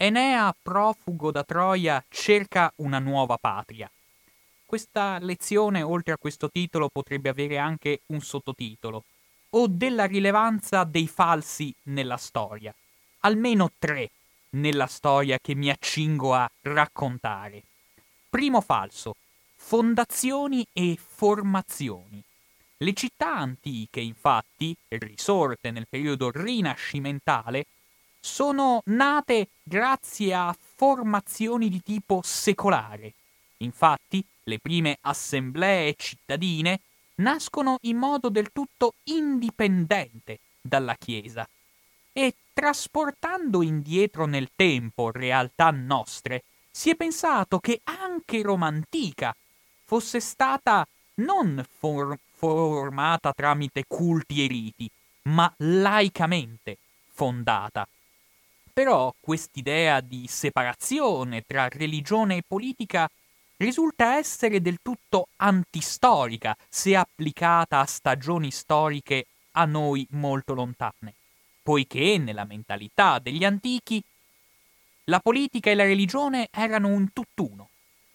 Enea, profugo da Troia, cerca una nuova patria. Questa lezione, oltre a questo titolo, potrebbe avere anche un sottotitolo, o della rilevanza dei falsi nella storia. Almeno tre nella storia che mi accingo a raccontare. Primo falso, fondazioni e formazioni. Le città antiche, infatti, risorte nel periodo rinascimentale, sono nate grazie a formazioni di tipo secolare. Infatti, le prime assemblee cittadine nascono in modo del tutto indipendente dalla Chiesa e trasportando indietro nel tempo realtà nostre, si è pensato che anche Roma antica fosse stata non for- formata tramite culti e riti, ma laicamente fondata. Però quest'idea di separazione tra religione e politica risulta essere del tutto antistorica se applicata a stagioni storiche a noi molto lontane, poiché nella mentalità degli antichi la politica e la religione erano un tutt'uno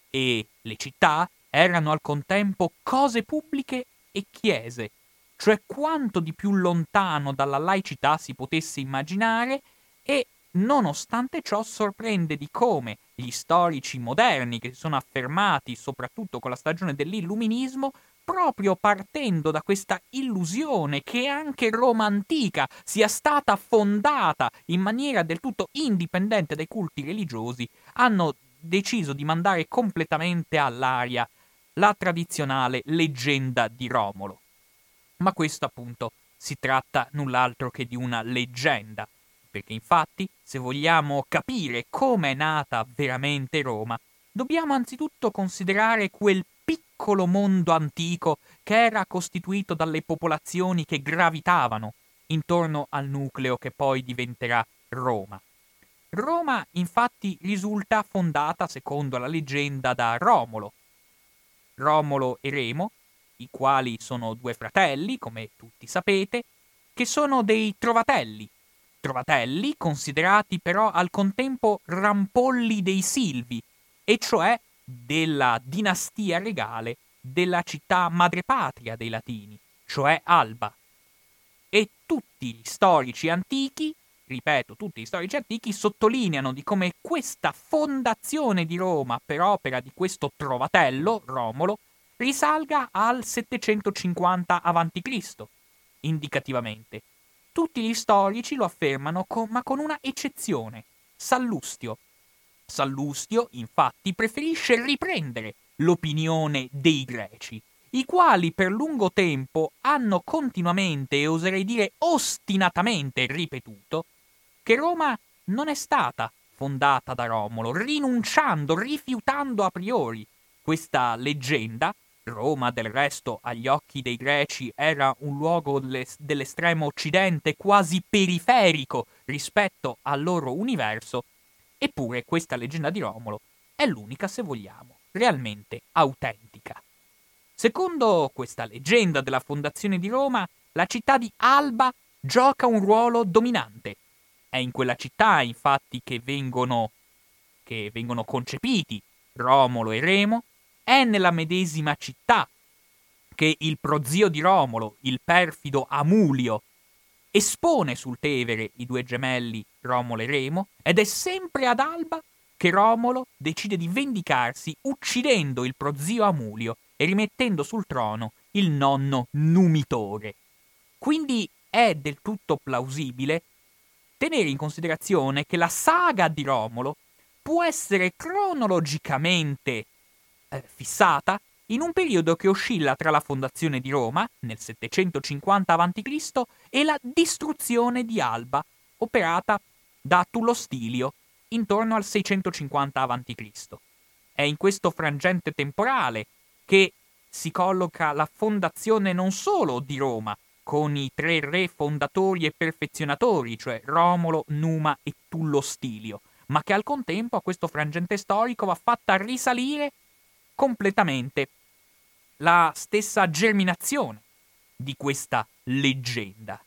e le città erano al contempo cose pubbliche e chiese, cioè quanto di più lontano dalla laicità si potesse immaginare e Nonostante ciò sorprende di come gli storici moderni che si sono affermati soprattutto con la stagione dell'illuminismo, proprio partendo da questa illusione che anche Roma antica sia stata fondata in maniera del tutto indipendente dai culti religiosi, hanno deciso di mandare completamente all'aria la tradizionale leggenda di Romolo. Ma questo appunto si tratta null'altro che di una leggenda, perché infatti, se vogliamo capire come è nata veramente Roma, dobbiamo anzitutto considerare quel piccolo mondo antico che era costituito dalle popolazioni che gravitavano intorno al nucleo che poi diventerà Roma. Roma infatti risulta fondata, secondo la leggenda, da Romolo. Romolo e Remo, i quali sono due fratelli, come tutti sapete, che sono dei trovatelli, trovatelli, considerati però al contempo rampolli dei Silvi, e cioè della dinastia regale della città madrepatria dei Latini, cioè Alba. E tutti gli storici antichi, ripeto, tutti gli storici antichi sottolineano di come questa fondazione di Roma per opera di questo trovatello, Romolo, risalga al 750 a.C., indicativamente, tutti gli storici lo affermano, con, ma con una eccezione, Sallustio. Sallustio, infatti, preferisce riprendere l'opinione dei greci, i quali per lungo tempo hanno continuamente e oserei dire ostinatamente ripetuto che Roma non è stata fondata da Romolo, rinunciando, rifiutando a priori questa leggenda Roma, del resto, agli occhi dei greci era un luogo dell'estremo occidente quasi periferico rispetto al loro universo, eppure questa leggenda di Romolo è l'unica, se vogliamo, realmente autentica. Secondo questa leggenda della fondazione di Roma, la città di Alba gioca un ruolo dominante. È in quella città, infatti, che vengono, che vengono concepiti Romolo e Remo, è nella medesima città che il prozio di Romolo, il perfido Amulio, espone sul Tevere i due gemelli Romolo e Remo, ed è sempre ad Alba che Romolo decide di vendicarsi uccidendo il prozio Amulio e rimettendo sul trono il nonno Numitore. Quindi è del tutto plausibile tenere in considerazione che la saga di Romolo può essere cronologicamente eh, fissata in un periodo che oscilla tra la fondazione di Roma, nel 750 a.C., e la distruzione di Alba, operata da Tullo Stilio, intorno al 650 a.C. È in questo frangente temporale che si colloca la fondazione non solo di Roma, con i tre re fondatori e perfezionatori, cioè Romolo, Numa e Tullo Stilio, ma che al contempo a questo frangente storico va fatta risalire completamente la stessa germinazione di questa leggenda.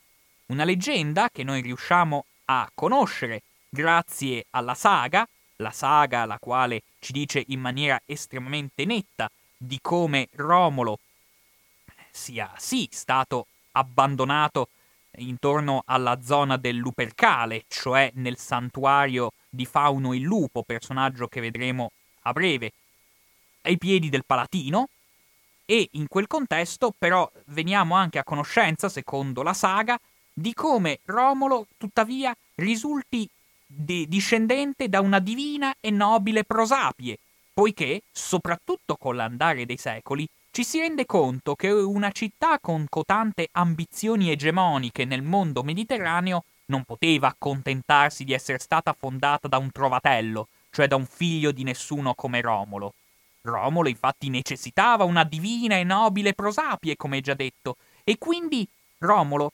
Una leggenda che noi riusciamo a conoscere grazie alla saga, la saga la quale ci dice in maniera estremamente netta di come Romolo sia sì stato abbandonato intorno alla zona del Lupercale, cioè nel santuario di Fauno il Lupo, personaggio che vedremo a breve, ai piedi del Palatino, e in quel contesto però veniamo anche a conoscenza, secondo la saga, di come Romolo tuttavia risulti de- discendente da una divina e nobile prosapie, poiché, soprattutto con l'andare dei secoli, ci si rende conto che una città con cotante ambizioni egemoniche nel mondo mediterraneo non poteva accontentarsi di essere stata fondata da un trovatello, cioè da un figlio di nessuno come Romolo. Romolo infatti necessitava una divina e nobile prosapie, come già detto, e quindi Romolo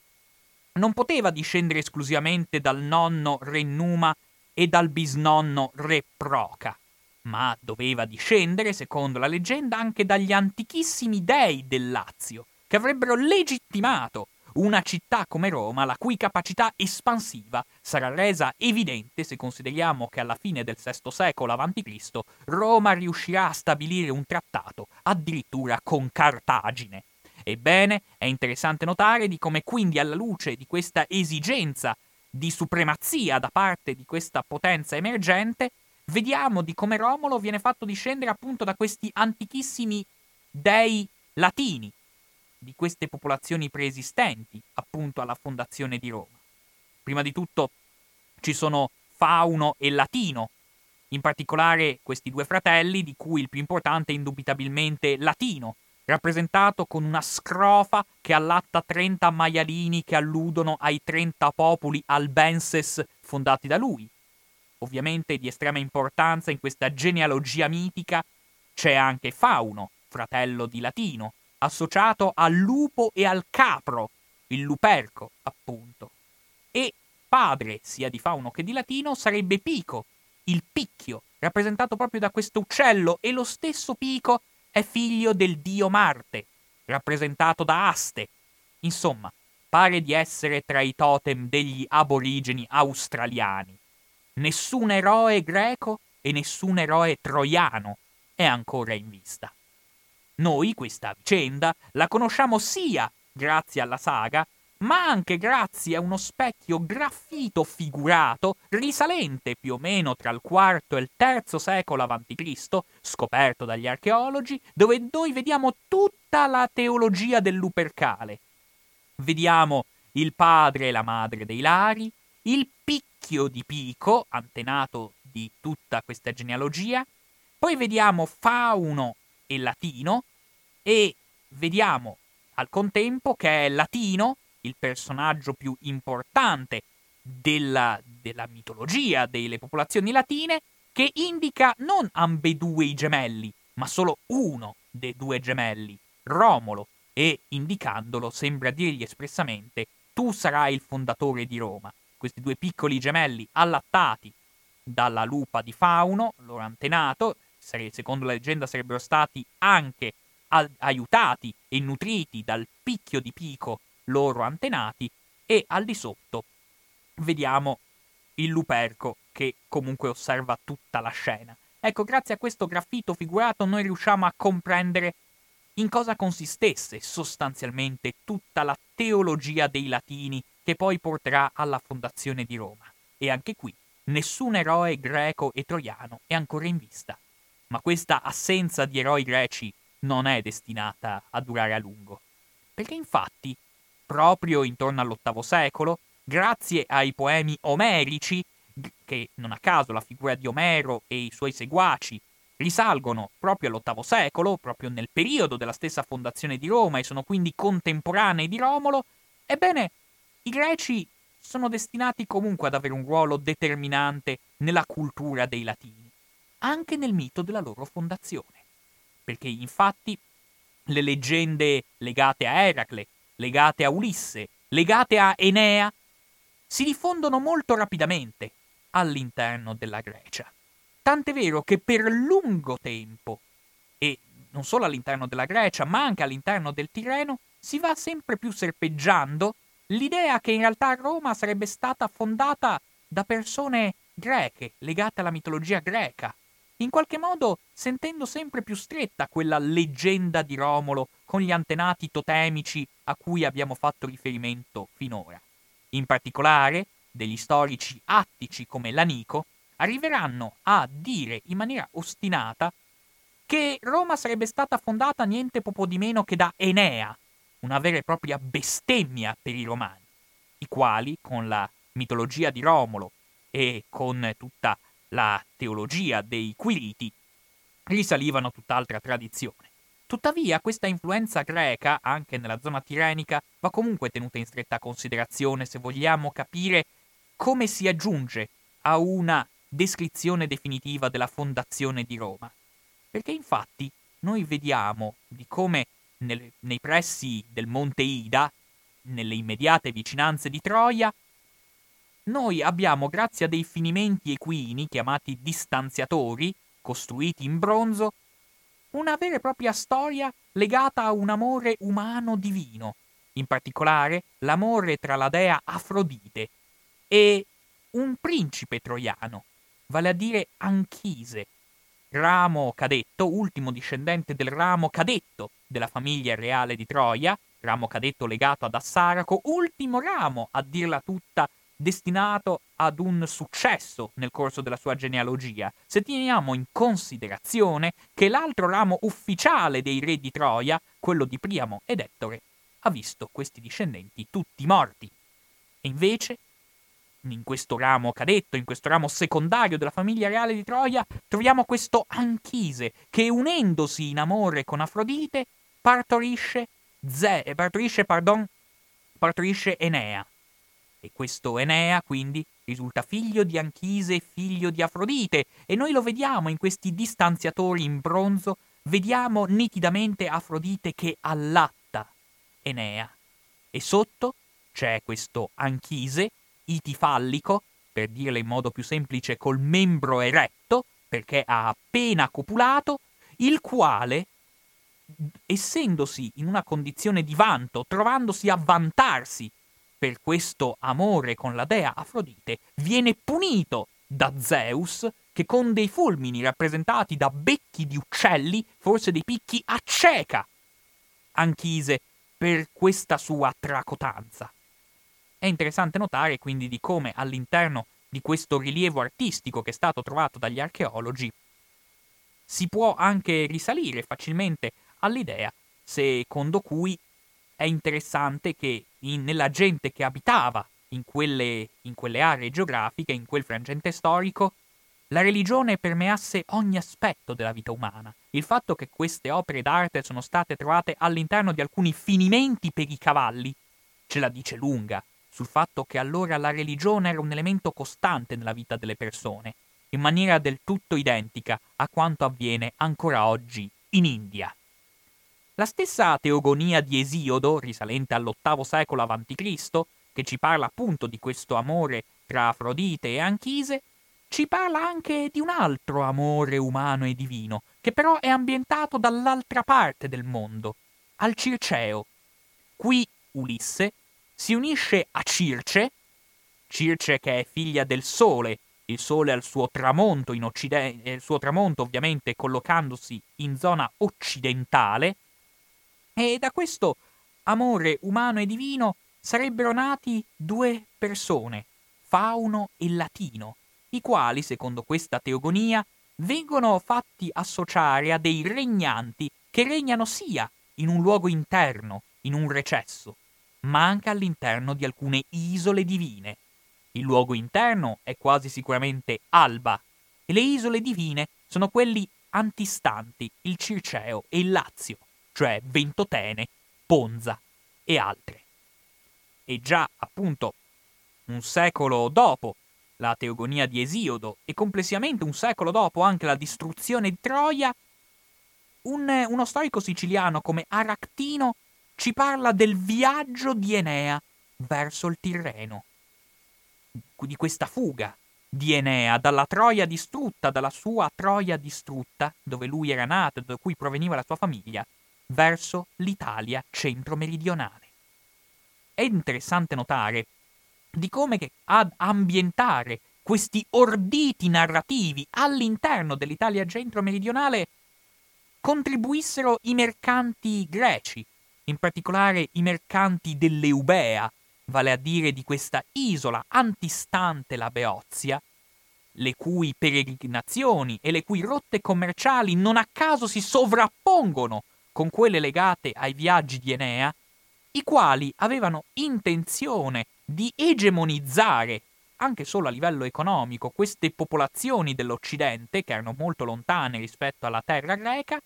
non poteva discendere esclusivamente dal nonno Re Numa e dal bisnonno Re Proca, ma doveva discendere, secondo la leggenda, anche dagli antichissimi dei del Lazio, che avrebbero legittimato una città come Roma, la cui capacità espansiva sarà resa evidente se consideriamo che alla fine del VI secolo a.C. Roma riuscirà a stabilire un trattato addirittura con Cartagine. Ebbene, è interessante notare di come quindi alla luce di questa esigenza di supremazia da parte di questa potenza emergente, vediamo di come Romolo viene fatto discendere appunto da questi antichissimi dei latini, di queste popolazioni preesistenti appunto alla fondazione di Roma. Prima di tutto ci sono Fauno e Latino, in particolare questi due fratelli, di cui il più importante è indubitabilmente Latino, rappresentato con una scrofa che allatta 30 maialini che alludono ai 30 popoli albenses fondati da lui. Ovviamente di estrema importanza in questa genealogia mitica c'è anche Fauno, fratello di Latino, associato al lupo e al capro, il luperco, appunto. E padre, sia di Fauno che di Latino, sarebbe Pico, il picchio, rappresentato proprio da questo uccello, e lo stesso Pico è figlio del dio Marte, rappresentato da Aste. Insomma, pare di essere tra i totem degli aborigeni australiani. Nessun eroe greco e nessun eroe troiano è ancora in vista. Noi questa vicenda la conosciamo sia grazie alla saga, ma anche grazie a uno specchio graffito figurato risalente più o meno tra il IV e il III secolo a.C., scoperto dagli archeologi, dove noi vediamo tutta la teologia del Lupercale. Vediamo il padre e la madre dei Lari, il picchio di Pico, antenato di tutta questa genealogia, poi vediamo Fauno e Latino e vediamo al contempo che è Latino il personaggio più importante della, della mitologia delle popolazioni latine, che indica non ambedue i gemelli, ma solo uno dei due gemelli, Romolo, e indicandolo sembra dirgli espressamente tu sarai il fondatore di Roma. Questi due piccoli gemelli allattati dalla lupa di Fauno, loro antenato, secondo la leggenda sarebbero stati anche aiutati e nutriti dal picchio di Pico loro antenati e al di sotto vediamo il luperco che comunque osserva tutta la scena. Ecco, grazie a questo graffito figurato noi riusciamo a comprendere in cosa consistesse sostanzialmente tutta la teologia dei latini che poi porterà alla fondazione di Roma. E anche qui nessun eroe greco e troiano è ancora in vista. Ma questa assenza di eroi greci non è destinata a durare a lungo. Perché infatti proprio intorno all'VIII secolo, grazie ai poemi omerici, che non a caso la figura di Omero e i suoi seguaci risalgono proprio all'VIII secolo, proprio nel periodo della stessa fondazione di Roma e sono quindi contemporanei di Romolo, ebbene, i greci sono destinati comunque ad avere un ruolo determinante nella cultura dei latini, anche nel mito della loro fondazione. Perché infatti le leggende legate a Eracle legate a Ulisse, legate a Enea, si diffondono molto rapidamente all'interno della Grecia. Tant'è vero che per lungo tempo, e non solo all'interno della Grecia, ma anche all'interno del Tirreno, si va sempre più serpeggiando l'idea che in realtà Roma sarebbe stata fondata da persone greche, legate alla mitologia greca, in qualche modo sentendo sempre più stretta quella leggenda di Romolo con gli antenati totemici a cui abbiamo fatto riferimento finora. In particolare, degli storici attici come Lanico arriveranno a dire in maniera ostinata che Roma sarebbe stata fondata niente poco di meno che da Enea, una vera e propria bestemmia per i romani, i quali, con la mitologia di Romolo e con tutta la teologia dei Quiriti, risalivano a tutt'altra tradizione. Tuttavia, questa influenza greca, anche nella zona tirenica, va comunque tenuta in stretta considerazione se vogliamo capire come si aggiunge a una descrizione definitiva della fondazione di Roma. Perché infatti noi vediamo di come nel, nei pressi del monte Ida, nelle immediate vicinanze di Troia, noi abbiamo, grazie a dei finimenti equini chiamati distanziatori, costruiti in bronzo, una vera e propria storia legata a un amore umano divino, in particolare l'amore tra la dea Afrodite e un principe troiano, vale a dire Anchise, ramo cadetto, ultimo discendente del ramo cadetto della famiglia reale di Troia, ramo cadetto legato ad Assaraco, ultimo ramo, a dirla tutta, destinato ad un successo nel corso della sua genealogia, se teniamo in considerazione che l'altro ramo ufficiale dei re di Troia, quello di Priamo ed Ettore, ha visto questi discendenti tutti morti. E invece, in questo ramo cadetto, in questo ramo secondario della famiglia reale di Troia, troviamo questo Anchise che, unendosi in amore con Afrodite, partorisce, Ze, partorisce, pardon, partorisce Enea, e questo Enea, quindi, risulta figlio di Anchise e figlio di Afrodite, e noi lo vediamo in questi distanziatori in bronzo, vediamo nitidamente Afrodite che allatta Enea. E sotto c'è questo Anchise, itifallico, per dirlo in modo più semplice, col membro eretto, perché ha appena copulato, il quale, essendosi in una condizione di vanto, trovandosi a vantarsi per questo amore con la dea Afrodite, viene punito da Zeus che con dei fulmini rappresentati da becchi di uccelli, forse dei picchi, acceca Anchise per questa sua tracotanza. È interessante notare quindi di come all'interno di questo rilievo artistico che è stato trovato dagli archeologi si può anche risalire facilmente all'idea secondo cui è interessante che in, nella gente che abitava in quelle, in quelle aree geografiche, in quel frangente storico, la religione permeasse ogni aspetto della vita umana. Il fatto che queste opere d'arte sono state trovate all'interno di alcuni finimenti per i cavalli ce la dice lunga sul fatto che allora la religione era un elemento costante nella vita delle persone, in maniera del tutto identica a quanto avviene ancora oggi in India. La stessa teogonia di Esiodo, risalente all'VIII secolo a.C., che ci parla appunto di questo amore tra Afrodite e Anchise, ci parla anche di un altro amore umano e divino, che però è ambientato dall'altra parte del mondo, al Circeo. Qui Ulisse si unisce a Circe, Circe che è figlia del Sole, il Sole al suo tramonto in Occidente, il suo tramonto ovviamente collocandosi in zona occidentale, e da questo amore umano e divino sarebbero nati due persone, Fauno e Latino, i quali, secondo questa teogonia, vengono fatti associare a dei regnanti che regnano sia in un luogo interno, in un recesso, ma anche all'interno di alcune isole divine. Il luogo interno è quasi sicuramente Alba e le isole divine sono quelli antistanti, il Circeo e il Lazio cioè Ventotene, Ponza e altre. E già appunto un secolo dopo la teogonia di Esiodo e complessivamente un secolo dopo anche la distruzione di Troia, un, uno storico siciliano come Aractino ci parla del viaggio di Enea verso il Tirreno, di questa fuga di Enea dalla Troia distrutta, dalla sua Troia distrutta, dove lui era nato da cui proveniva la sua famiglia, verso l'Italia centro-meridionale. È interessante notare di come ad ambientare questi orditi narrativi all'interno dell'Italia centro-meridionale contribuissero i mercanti greci, in particolare i mercanti dell'Eubea, vale a dire di questa isola antistante la Beozia, le cui peregrinazioni e le cui rotte commerciali non a caso si sovrappongono con quelle legate ai viaggi di Enea, i quali avevano intenzione di egemonizzare, anche solo a livello economico, queste popolazioni dell'Occidente, che erano molto lontane rispetto alla terra greca,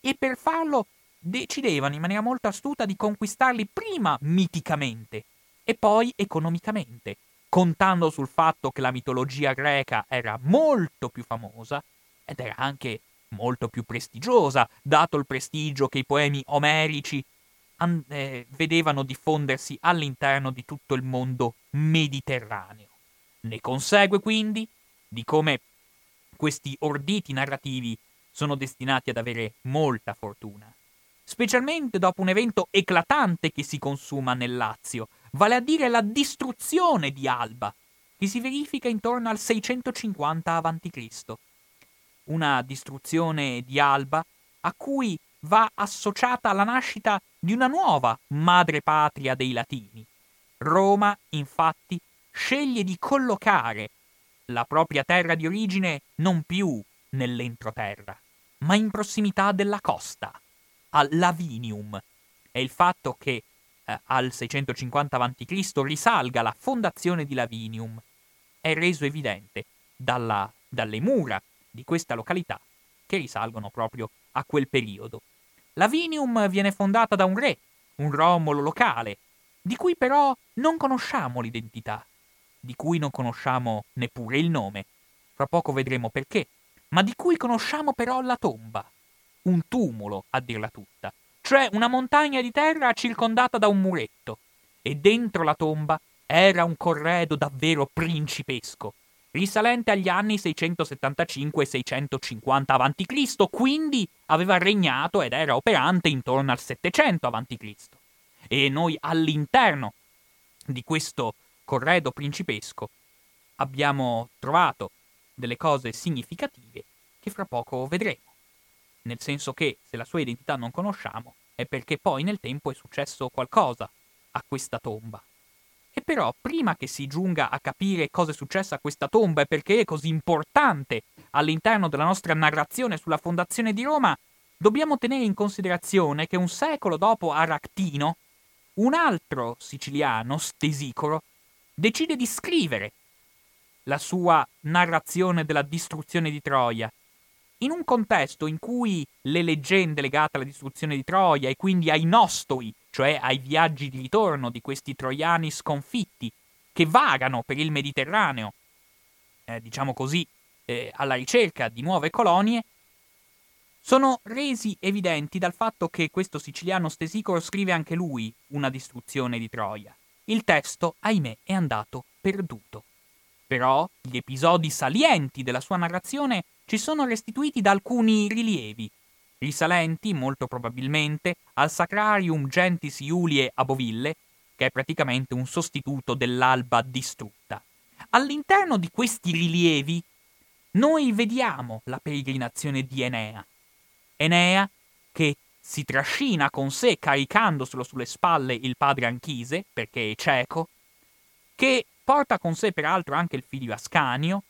e per farlo decidevano in maniera molto astuta di conquistarli prima miticamente e poi economicamente, contando sul fatto che la mitologia greca era molto più famosa ed era anche molto più prestigiosa, dato il prestigio che i poemi omerici an- eh, vedevano diffondersi all'interno di tutto il mondo mediterraneo. Ne consegue quindi di come questi orditi narrativi sono destinati ad avere molta fortuna, specialmente dopo un evento eclatante che si consuma nel Lazio, vale a dire la distruzione di Alba, che si verifica intorno al 650 a.C. Una distruzione di Alba a cui va associata la nascita di una nuova madrepatria dei Latini. Roma, infatti, sceglie di collocare la propria terra di origine non più nell'entroterra, ma in prossimità della costa, a Lavinium. E il fatto che eh, al 650 a.C. risalga la fondazione di Lavinium è reso evidente dalla, dalle mura di questa località che risalgono proprio a quel periodo. Lavinium viene fondata da un re, un Romolo locale, di cui però non conosciamo l'identità, di cui non conosciamo neppure il nome. Fra poco vedremo perché, ma di cui conosciamo però la tomba. Un tumulo, a dirla tutta, cioè una montagna di terra circondata da un muretto. E dentro la tomba era un corredo davvero principesco, risalente agli anni 675-650 a.C., quindi aveva regnato ed era operante intorno al 700 a.C. E noi all'interno di questo corredo principesco abbiamo trovato delle cose significative che fra poco vedremo. Nel senso che se la sua identità non conosciamo è perché poi nel tempo è successo qualcosa a questa tomba. Però prima che si giunga a capire cosa è successo a questa tomba e perché è così importante all'interno della nostra narrazione sulla fondazione di Roma, dobbiamo tenere in considerazione che un secolo dopo Aractino, un altro siciliano, Stesicoro, decide di scrivere la sua narrazione della distruzione di Troia, in un contesto in cui le leggende legate alla distruzione di Troia e quindi ai nostoi, cioè ai viaggi di ritorno di questi troiani sconfitti, che vagano per il Mediterraneo, eh, diciamo così, eh, alla ricerca di nuove colonie, sono resi evidenti dal fatto che questo siciliano Stesicoro scrive anche lui una distruzione di Troia. Il testo, ahimè, è andato perduto. Però gli episodi salienti della sua narrazione ci sono restituiti da alcuni rilievi, risalenti, molto probabilmente, al Sacrarium Gentis Iulie a Boville, che è praticamente un sostituto dell'alba distrutta. All'interno di questi rilievi noi vediamo la peregrinazione di Enea. Enea che si trascina con sé caricandoselo sulle spalle il padre Anchise, perché è cieco, che porta con sé peraltro anche il figlio Ascanio,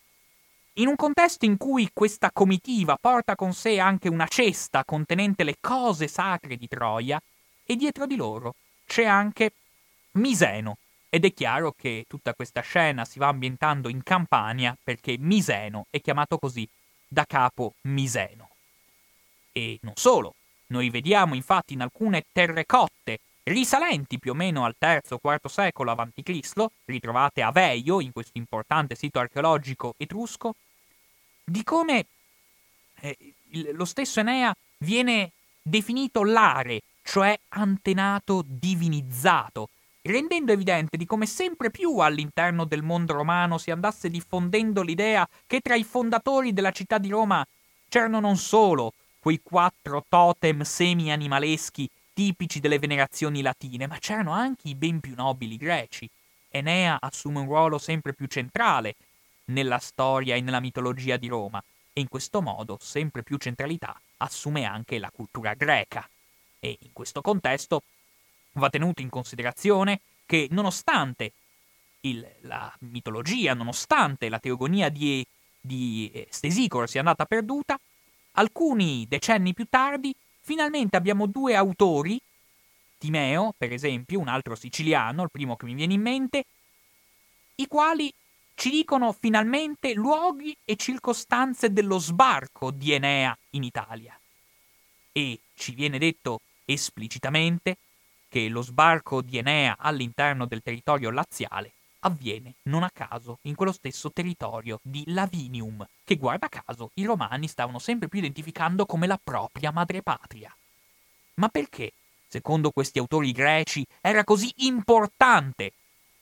in un contesto in cui questa comitiva porta con sé anche una cesta contenente le cose sacre di Troia, e dietro di loro c'è anche Miseno. Ed è chiaro che tutta questa scena si va ambientando in Campania perché Miseno è chiamato così da capo Miseno. E non solo, noi vediamo infatti in alcune terrecotte risalenti più o meno al III-IV secolo a.C., ritrovate a Veio, in questo importante sito archeologico etrusco, di come eh, lo stesso Enea viene definito lare, cioè antenato divinizzato, rendendo evidente di come sempre più all'interno del mondo romano si andasse diffondendo l'idea che tra i fondatori della città di Roma c'erano non solo quei quattro totem semi-animaleschi tipici delle venerazioni latine, ma c'erano anche i ben più nobili greci. Enea assume un ruolo sempre più centrale nella storia e nella mitologia di Roma e in questo modo sempre più centralità assume anche la cultura greca. E in questo contesto va tenuto in considerazione che nonostante il, la mitologia, nonostante la teogonia di, di eh, Stesicor sia andata perduta, alcuni decenni più tardi finalmente abbiamo due autori, Timeo, per esempio, un altro siciliano, il primo che mi viene in mente, i quali ci dicono finalmente luoghi e circostanze dello sbarco di Enea in Italia. E ci viene detto esplicitamente che lo sbarco di Enea all'interno del territorio laziale avviene non a caso in quello stesso territorio di Lavinium, che guarda caso i romani stavano sempre più identificando come la propria madrepatria. Ma perché, secondo questi autori greci, era così importante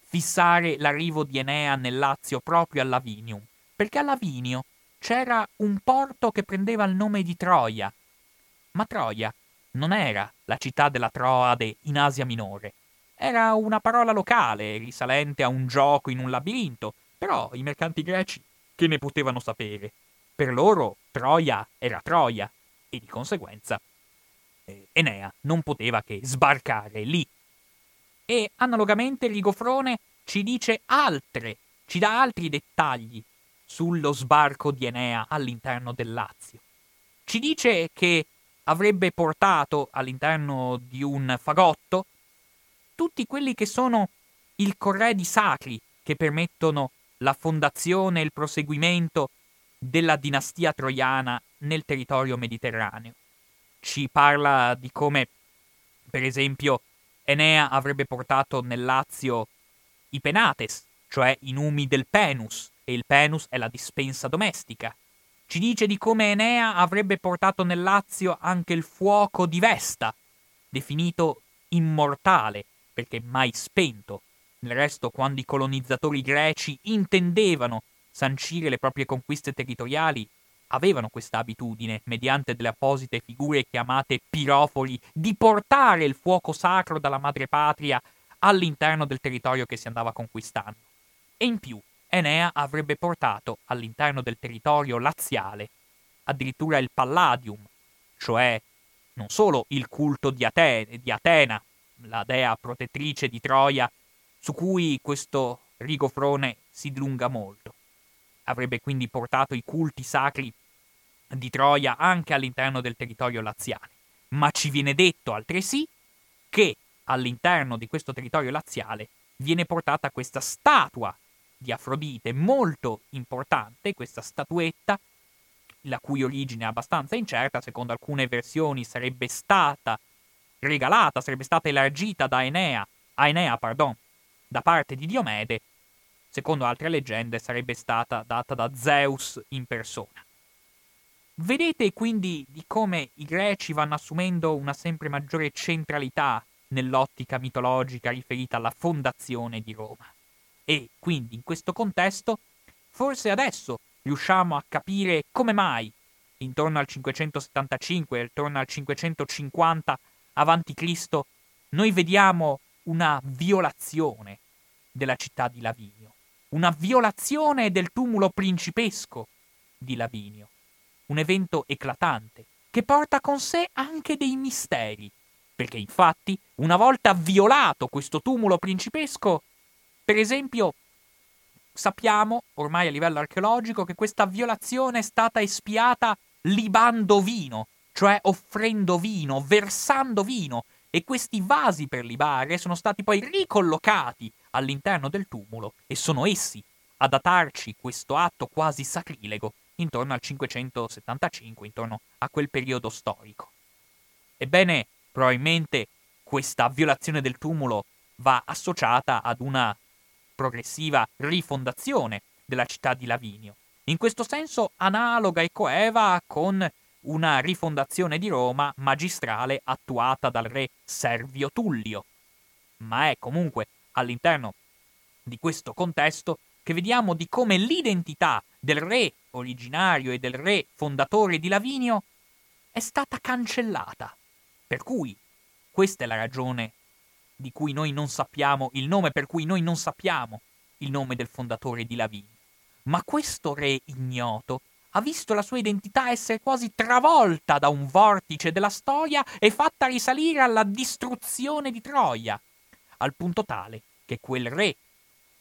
fissare l'arrivo di Enea nel Lazio proprio a Lavinium? Perché a Lavinio c'era un porto che prendeva il nome di Troia. Ma Troia non era la città della Troade in Asia Minore, era una parola locale, risalente a un gioco in un labirinto, però i mercanti greci che ne potevano sapere? Per loro Troia era Troia e di conseguenza eh, Enea non poteva che sbarcare lì. E analogamente Rigofrone ci dice altre, ci dà altri dettagli sullo sbarco di Enea all'interno del Lazio. Ci dice che avrebbe portato all'interno di un fagotto tutti quelli che sono il corredi sacri che permettono la fondazione e il proseguimento della dinastia troiana nel territorio mediterraneo. Ci parla di come, per esempio, Enea avrebbe portato nel Lazio i penates, cioè i numi del penus, e il penus è la dispensa domestica. Ci dice di come Enea avrebbe portato nel Lazio anche il fuoco di Vesta, definito immortale, perché mai spento. Del resto, quando i colonizzatori greci intendevano sancire le proprie conquiste territoriali, avevano questa abitudine, mediante delle apposite figure chiamate pirofoli, di portare il fuoco sacro dalla madrepatria all'interno del territorio che si andava conquistando. E in più, Enea avrebbe portato all'interno del territorio laziale addirittura il Palladium, cioè non solo il culto di, Atene, di Atena, la dea protettrice di Troia, su cui questo Rigofrone si dilunga molto. Avrebbe quindi portato i culti sacri di Troia anche all'interno del territorio laziale. Ma ci viene detto altresì che all'interno di questo territorio laziale viene portata questa statua di Afrodite molto importante, questa statuetta, la cui origine è abbastanza incerta, secondo alcune versioni sarebbe stata regalata, sarebbe stata elargita da Enea, a Enea, pardon, da parte di Diomede, secondo altre leggende sarebbe stata data da Zeus in persona. Vedete quindi di come i greci vanno assumendo una sempre maggiore centralità nell'ottica mitologica riferita alla fondazione di Roma. E quindi in questo contesto, forse adesso riusciamo a capire come mai, intorno al 575 e intorno al 550 Cristo, noi vediamo una violazione della città di Lavinio, una violazione del tumulo principesco di Lavinio, un evento eclatante che porta con sé anche dei misteri, perché infatti, una volta violato questo tumulo principesco, per esempio, sappiamo ormai a livello archeologico che questa violazione è stata espiata libando vino, cioè offrendo vino, versando vino, e questi vasi per libare sono stati poi ricollocati all'interno del tumulo e sono essi a datarci questo atto quasi sacrilego intorno al 575, intorno a quel periodo storico. Ebbene, probabilmente questa violazione del tumulo va associata ad una progressiva rifondazione della città di Lavinio. In questo senso analoga e coeva con una rifondazione di Roma magistrale attuata dal re Servio Tullio. Ma è comunque all'interno di questo contesto che vediamo di come l'identità del re originario e del re fondatore di Lavinio è stata cancellata. Per cui questa è la ragione di cui noi non sappiamo il nome, per cui noi non sappiamo il nome del fondatore di Lavinio. ma questo re ignoto ha visto la sua identità essere quasi travolta da un vortice della storia e fatta risalire alla distruzione di Troia, al punto tale che quel re,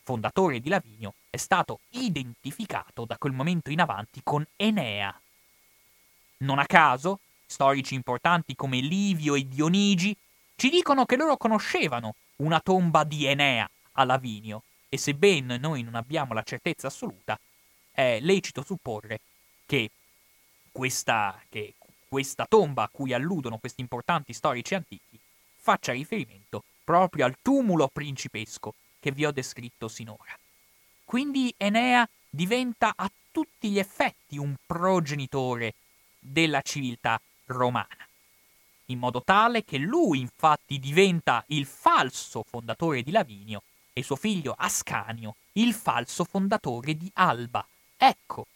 fondatore di Lavinio, è stato identificato da quel momento in avanti con Enea. Non a caso, storici importanti come Livio e Dionigi ci dicono che loro conoscevano una tomba di Enea a Lavinio e sebbene noi non abbiamo la certezza assoluta, è lecito supporre che questa, che questa tomba a cui alludono questi importanti storici antichi faccia riferimento proprio al tumulo principesco che vi ho descritto sinora. Quindi Enea diventa a tutti gli effetti un progenitore della civiltà romana, in modo tale che lui infatti diventa il falso fondatore di Lavinio e suo figlio Ascanio il falso fondatore di Alba. Ecco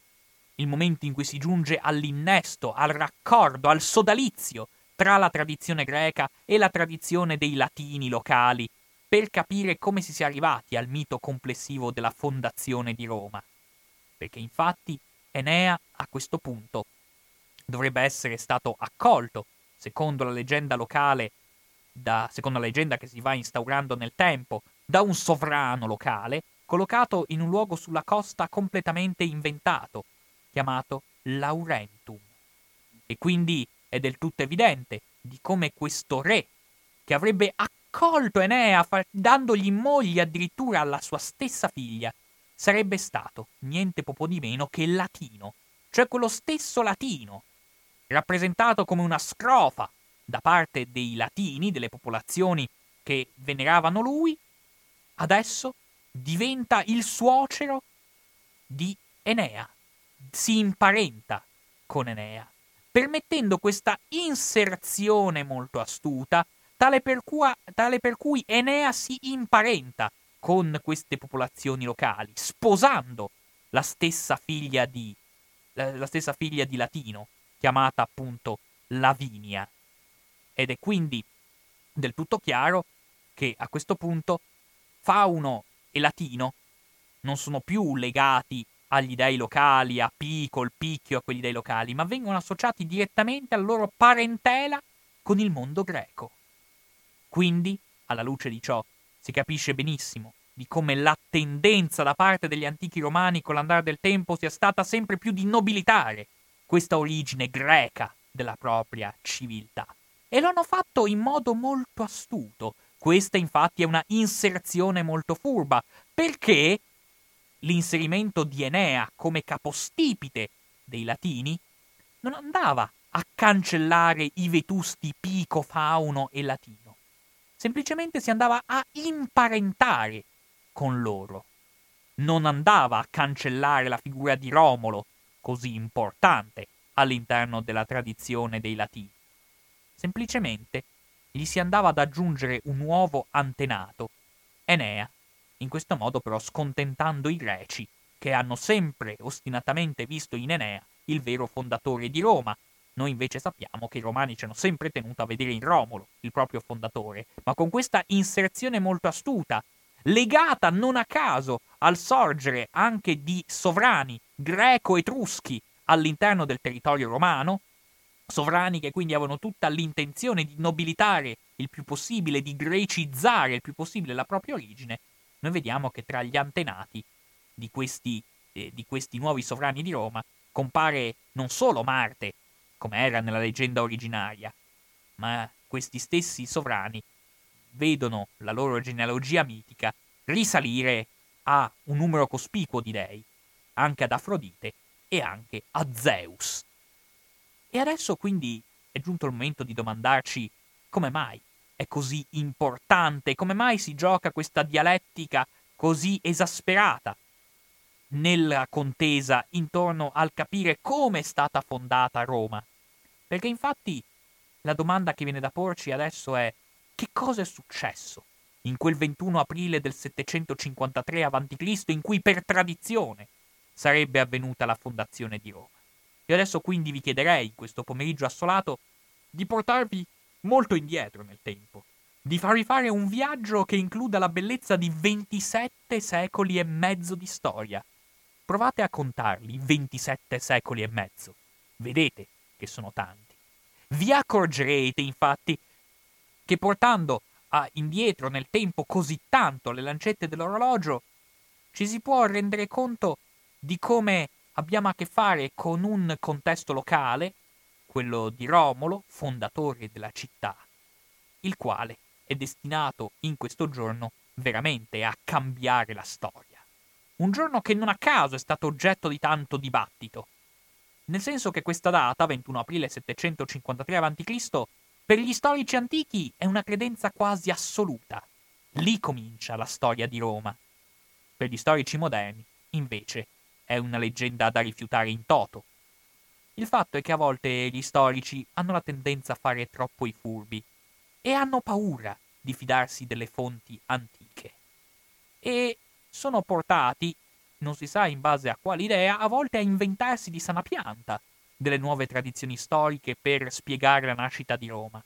il momento in cui si giunge all'innesto, al raccordo, al sodalizio tra la tradizione greca e la tradizione dei latini locali, per capire come si sia arrivati al mito complessivo della fondazione di Roma. Perché infatti Enea a questo punto dovrebbe essere stato accolto, secondo la leggenda locale, da, secondo la leggenda che si va instaurando nel tempo, da un sovrano locale, collocato in un luogo sulla costa completamente inventato, chiamato Laurentum. E quindi è del tutto evidente di come questo re, che avrebbe accolto Enea dandogli in moglie addirittura alla sua stessa figlia, sarebbe stato niente poco di meno che latino, cioè quello stesso latino, rappresentato come una scrofa da parte dei latini, delle popolazioni che veneravano lui, adesso diventa il suocero di Enea si imparenta con Enea, permettendo questa inserzione molto astuta, tale per, cui, tale per cui Enea si imparenta con queste popolazioni locali, sposando la stessa figlia di, la, la stessa figlia di Latino, chiamata appunto Lavinia. Ed è quindi del tutto chiaro che a questo punto Fauno e Latino non sono più legati agli dei locali, a Pi col picchio a quelli dei locali, ma vengono associati direttamente alla loro parentela con il mondo greco. Quindi, alla luce di ciò, si capisce benissimo di come la tendenza da parte degli antichi romani con l'andare del tempo sia stata sempre più di nobilitare questa origine greca della propria civiltà. E lo hanno fatto in modo molto astuto. Questa infatti è una inserzione molto furba, perché l'inserimento di Enea come capostipite dei latini non andava a cancellare i vetusti Pico, Fauno e Latino. Semplicemente si andava a imparentare con loro. Non andava a cancellare la figura di Romolo, così importante all'interno della tradizione dei Latini. Semplicemente gli si andava ad aggiungere un nuovo antenato, Enea, in questo modo però scontentando i greci, che hanno sempre ostinatamente visto in Enea il vero fondatore di Roma. Noi invece sappiamo che i romani ci hanno sempre tenuto a vedere in Romolo il proprio fondatore, ma con questa inserzione molto astuta, legata non a caso al sorgere anche di sovrani greco-etruschi all'interno del territorio romano, sovrani che quindi avevano tutta l'intenzione di nobilitare il più possibile, di grecizzare il più possibile la propria origine, noi vediamo che tra gli antenati di questi, eh, di questi nuovi sovrani di Roma compare non solo Marte, come era nella leggenda originaria, ma questi stessi sovrani vedono la loro genealogia mitica risalire a un numero cospicuo di dei, anche ad Afrodite e anche a Zeus. E adesso quindi è giunto il momento di domandarci come mai è così importante? Come mai si gioca questa dialettica così esasperata nella contesa intorno al capire come è stata fondata Roma? Perché infatti la domanda che viene da porci adesso è che cosa è successo in quel 21 aprile del 753 a.C. in cui per tradizione sarebbe avvenuta la fondazione di Roma. Io adesso quindi vi chiederei, questo pomeriggio assolato, di portarvi molto indietro nel tempo, di farvi fare un viaggio che includa la bellezza di 27 secoli e mezzo di storia, Provate a contarli 27 secoli e mezzo. Vedete che sono tanti. Vi accorgerete, infatti, che portando a indietro nel tempo così tanto le lancette dell'orologio, ci si può rendere conto di come abbiamo a che fare con un contesto locale, quello di Romolo, fondatore della città, il quale è destinato in questo giorno veramente a cambiare la storia. Un giorno che non a caso è stato oggetto di tanto dibattito, nel senso che questa data, 21 aprile 753 a.C., per gli storici antichi è una credenza quasi assoluta. Lì comincia la storia di Roma. Per gli storici moderni, invece, è una leggenda da rifiutare in toto. Il fatto è che a volte gli storici hanno la tendenza a fare troppo i furbi e hanno paura di fidarsi delle fonti antiche. E sono portati, non si sa in base a quale idea, a volte a inventarsi di sana pianta delle nuove tradizioni storiche per spiegare la nascita di Roma.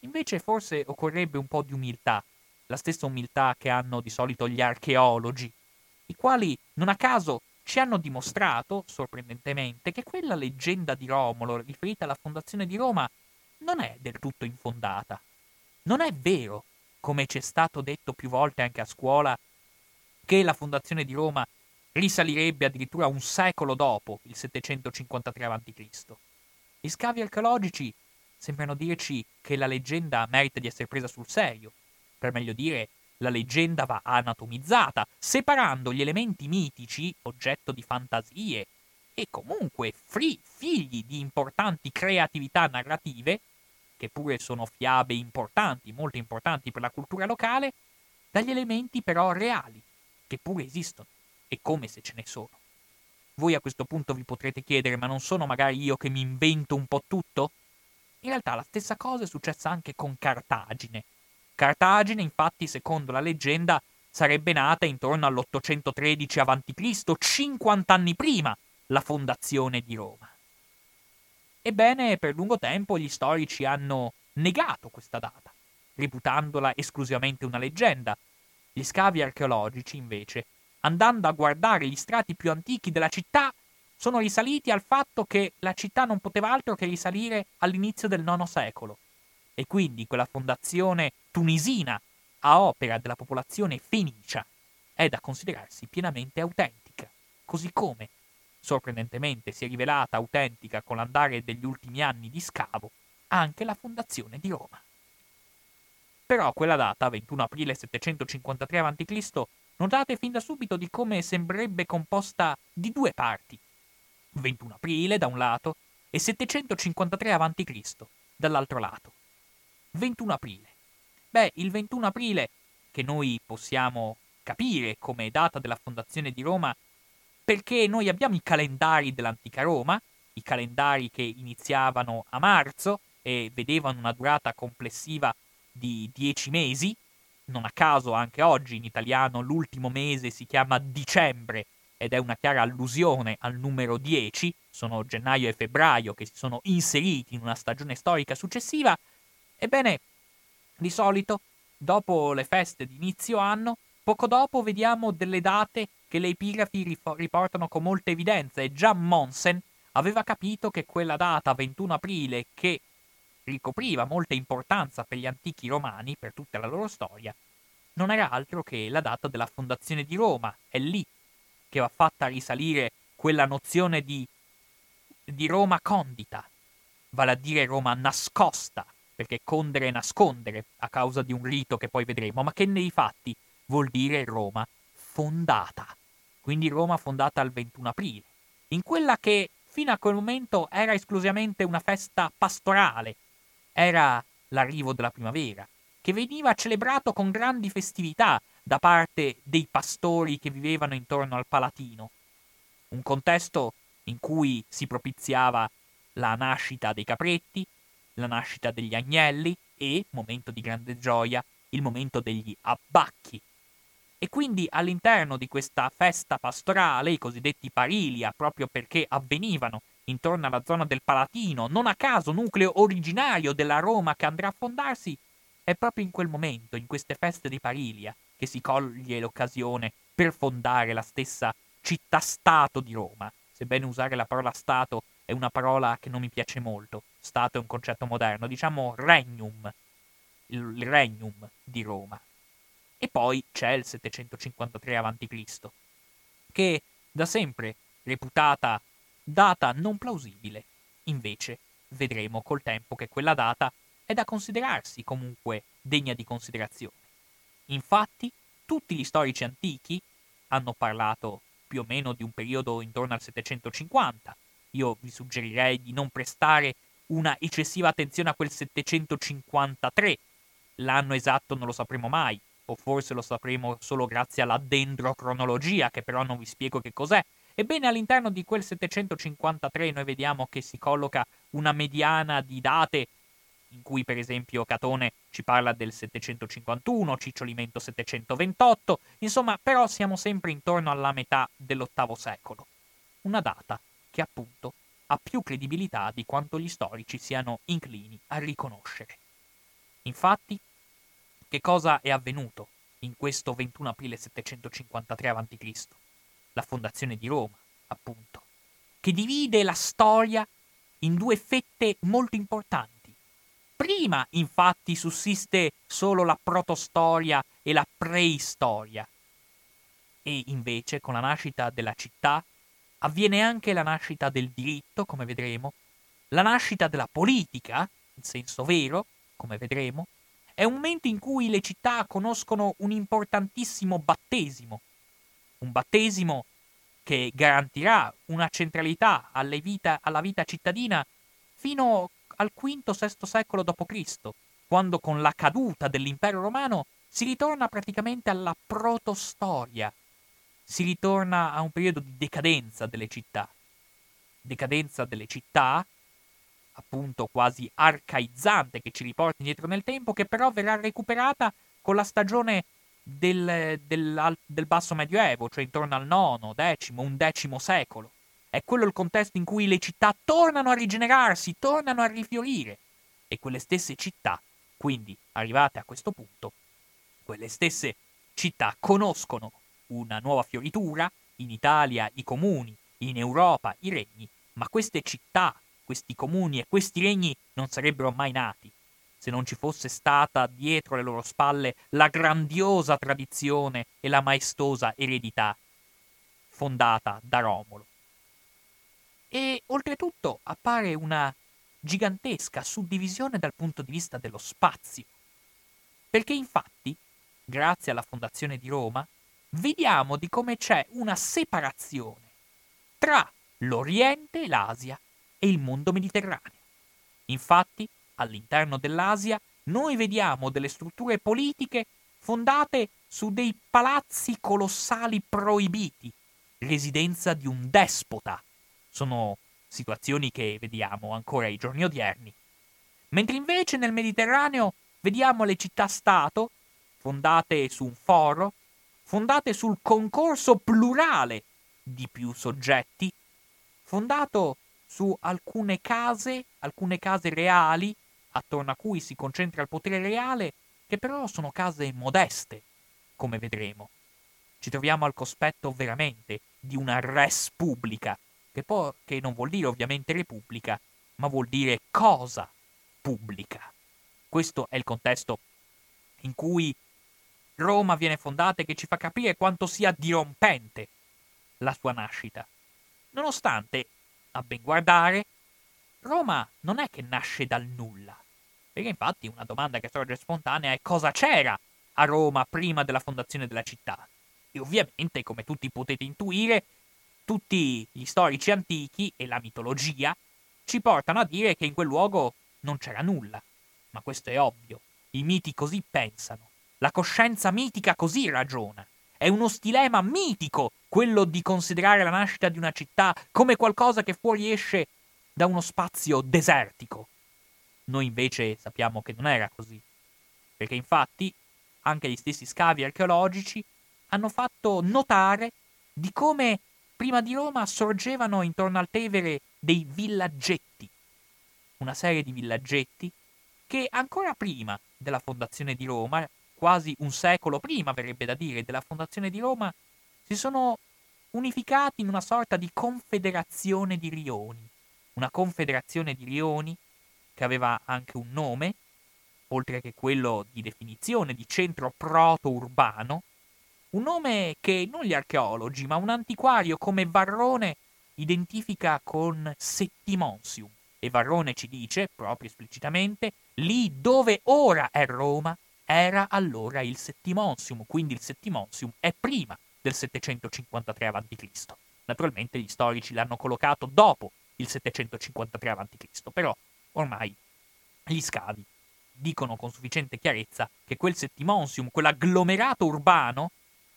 Invece forse occorrebbe un po' di umiltà, la stessa umiltà che hanno di solito gli archeologi, i quali non a caso ci hanno dimostrato, sorprendentemente, che quella leggenda di Romolo riferita alla fondazione di Roma non è del tutto infondata. Non è vero, come ci è stato detto più volte anche a scuola, che la fondazione di Roma risalirebbe addirittura un secolo dopo il 753 a.C. Gli scavi archeologici sembrano dirci che la leggenda merita di essere presa sul serio. Per meglio dire, la leggenda va anatomizzata, separando gli elementi mitici, oggetto di fantasie, e comunque free, figli di importanti creatività narrative, che pure sono fiabe importanti, molto importanti per la cultura locale, dagli elementi però reali, che pure esistono e come se ce ne sono. Voi a questo punto vi potrete chiedere, ma non sono magari io che mi invento un po' tutto? In realtà la stessa cosa è successa anche con Cartagine. Cartagine, infatti, secondo la leggenda, sarebbe nata intorno all'813 a.C., 50 anni prima la fondazione di Roma. Ebbene, per lungo tempo gli storici hanno negato questa data, reputandola esclusivamente una leggenda. Gli scavi archeologici, invece, andando a guardare gli strati più antichi della città, sono risaliti al fatto che la città non poteva altro che risalire all'inizio del IX secolo. E quindi quella fondazione tunisina a opera della popolazione fenicia è da considerarsi pienamente autentica, così come, sorprendentemente, si è rivelata autentica con l'andare degli ultimi anni di scavo anche la fondazione di Roma. Però quella data, 21 aprile 753 a.C., Notate fin da subito di come sembrerebbe composta di due parti. 21 aprile da un lato e 753 a.C. dall'altro lato. 21 aprile. Beh, il 21 aprile, che noi possiamo capire come data della fondazione di Roma, perché noi abbiamo i calendari dell'antica Roma, i calendari che iniziavano a marzo e vedevano una durata complessiva di 10 mesi, non a caso anche oggi in italiano l'ultimo mese si chiama dicembre ed è una chiara allusione al numero 10, sono gennaio e febbraio che si sono inseriti in una stagione storica successiva, ebbene, di solito, dopo le feste di inizio anno, poco dopo vediamo delle date che le epigrafi riportano con molta evidenza e già Monsen aveva capito che quella data 21 aprile che ricopriva molta importanza per gli antichi romani, per tutta la loro storia, non era altro che la data della fondazione di Roma. È lì che va fatta risalire quella nozione di, di Roma condita, vale a dire Roma nascosta, perché condere è nascondere a causa di un rito che poi vedremo, ma che nei fatti vuol dire Roma fondata. Quindi Roma fondata il 21 aprile, in quella che fino a quel momento era esclusivamente una festa pastorale, era l'arrivo della primavera, che veniva celebrato con grandi festività da parte dei pastori che vivevano intorno al Palatino. Un contesto in cui si propiziava la nascita dei capretti, la nascita degli agnelli e, momento di grande gioia, il momento degli abbacchi. E quindi all'interno di questa festa pastorale, i cosiddetti parilia, proprio perché avvenivano intorno alla zona del Palatino, non a caso nucleo originario della Roma che andrà a fondarsi, è proprio in quel momento, in queste feste di Parilia, che si coglie l'occasione per fondare la stessa città-stato di Roma. Sebbene usare la parola Stato è una parola che non mi piace molto. Stato è un concetto moderno, diciamo regnum, il regnum di Roma. E poi c'è il 753 a.C., che da sempre reputata data non plausibile. Invece vedremo col tempo che quella data è da considerarsi comunque degna di considerazione. Infatti, tutti gli storici antichi hanno parlato più o meno di un periodo intorno al 750. Io vi suggerirei di non prestare una eccessiva attenzione a quel 753. L'anno esatto non lo sapremo mai, o forse lo sapremo solo grazie alla dendrocronologia, che però non vi spiego che cos'è. Ebbene, all'interno di quel 753 noi vediamo che si colloca una mediana di date in cui per esempio Catone ci parla del 751, Cicciolimento 728, insomma però siamo sempre intorno alla metà dell'VIII secolo. Una data che appunto ha più credibilità di quanto gli storici siano inclini a riconoscere. Infatti, che cosa è avvenuto in questo 21 aprile 753 a.C.? La fondazione di Roma, appunto, che divide la storia in due fette molto importanti Prima, infatti, sussiste solo la protostoria e la preistoria. E invece, con la nascita della città, avviene anche la nascita del diritto, come vedremo, la nascita della politica, in senso vero, come vedremo, è un momento in cui le città conoscono un importantissimo battesimo, un battesimo che garantirà una centralità vita, alla vita cittadina fino al V-VI secolo d.C., quando con la caduta dell'impero romano si ritorna praticamente alla protostoria, si ritorna a un periodo di decadenza delle città. Decadenza delle città, appunto quasi arcaizzante, che ci riporta indietro nel tempo, che però verrà recuperata con la stagione del, del, del basso medioevo, cioè intorno al IX, X, XI secolo. È quello il contesto in cui le città tornano a rigenerarsi, tornano a rifiorire. E quelle stesse città, quindi arrivate a questo punto, quelle stesse città conoscono una nuova fioritura, in Italia i comuni, in Europa i regni, ma queste città, questi comuni e questi regni non sarebbero mai nati se non ci fosse stata dietro le loro spalle la grandiosa tradizione e la maestosa eredità fondata da Romolo. E oltretutto appare una gigantesca suddivisione dal punto di vista dello spazio. Perché infatti, grazie alla fondazione di Roma, vediamo di come c'è una separazione tra l'Oriente, l'Asia e il mondo mediterraneo. Infatti, all'interno dell'Asia, noi vediamo delle strutture politiche fondate su dei palazzi colossali proibiti, residenza di un despota, sono situazioni che vediamo ancora ai giorni odierni. Mentre invece nel Mediterraneo vediamo le città-stato, fondate su un foro, fondate sul concorso plurale di più soggetti, fondato su alcune case, alcune case reali, attorno a cui si concentra il potere reale, che però sono case modeste, come vedremo. Ci troviamo al cospetto veramente di una res pubblica, che, poi, che non vuol dire ovviamente repubblica, ma vuol dire cosa pubblica. Questo è il contesto in cui Roma viene fondata e che ci fa capire quanto sia dirompente la sua nascita. Nonostante, a ben guardare, Roma non è che nasce dal nulla. Perché infatti una domanda che sorge spontanea è cosa c'era a Roma prima della fondazione della città. E ovviamente, come tutti potete intuire, tutti gli storici antichi e la mitologia ci portano a dire che in quel luogo non c'era nulla. Ma questo è ovvio. I miti così pensano. La coscienza mitica così ragiona. È uno stilema mitico quello di considerare la nascita di una città come qualcosa che fuoriesce da uno spazio desertico. Noi invece sappiamo che non era così. Perché infatti anche gli stessi scavi archeologici hanno fatto notare di come prima di Roma sorgevano intorno al Tevere dei villaggetti, una serie di villaggetti che ancora prima della fondazione di Roma, quasi un secolo prima verrebbe da dire della fondazione di Roma, si sono unificati in una sorta di confederazione di rioni. Una confederazione di rioni che aveva anche un nome, oltre che quello di definizione di centro proto-urbano, un nome che non gli archeologi, ma un antiquario come Varrone identifica con Settimonsium. E Varrone ci dice, proprio esplicitamente, lì dove ora è Roma, era allora il Settimonsium, quindi il Settimonsium è prima del 753 a.C. Naturalmente gli storici l'hanno collocato dopo il 753 a.C., però ormai gli scavi dicono con sufficiente chiarezza che quel Settimonsium, quell'agglomerato urbano,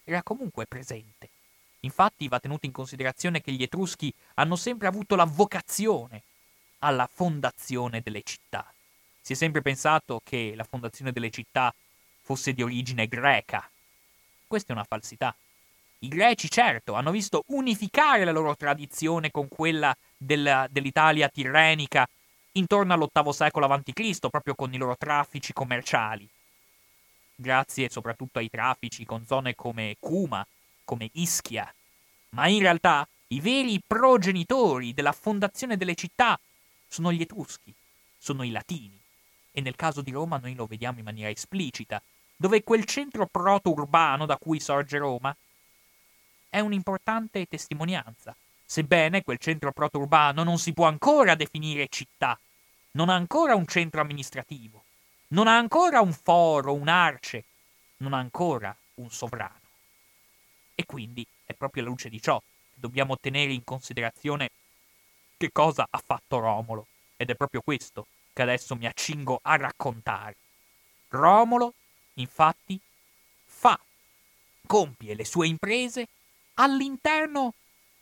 era comunque presente. Infatti va tenuto in considerazione che gli Etruschi hanno sempre avuto la vocazione alla fondazione delle città. Si è sempre pensato che la fondazione delle città fosse di origine greca. Questa è una falsità. I greci, certo, hanno visto unificare la loro tradizione con quella della, dell'Italia tirrenica intorno all'VIII secolo a.C., proprio con i loro traffici commerciali. Grazie soprattutto ai traffici con zone come Cuma, come Ischia. Ma in realtà i veri progenitori della fondazione delle città sono gli Etruschi, sono i Latini. E nel caso di Roma noi lo vediamo in maniera esplicita, dove quel centro proto-urbano da cui sorge Roma è un'importante testimonianza, sebbene quel centro proto-urbano non si può ancora definire città, non ha ancora un centro amministrativo, non ha ancora un foro, un'arce, non ha ancora un sovrano. E quindi è proprio alla luce di ciò che dobbiamo tenere in considerazione che cosa ha fatto Romolo, ed è proprio questo che adesso mi accingo a raccontare. Romolo, infatti, fa, compie le sue imprese all'interno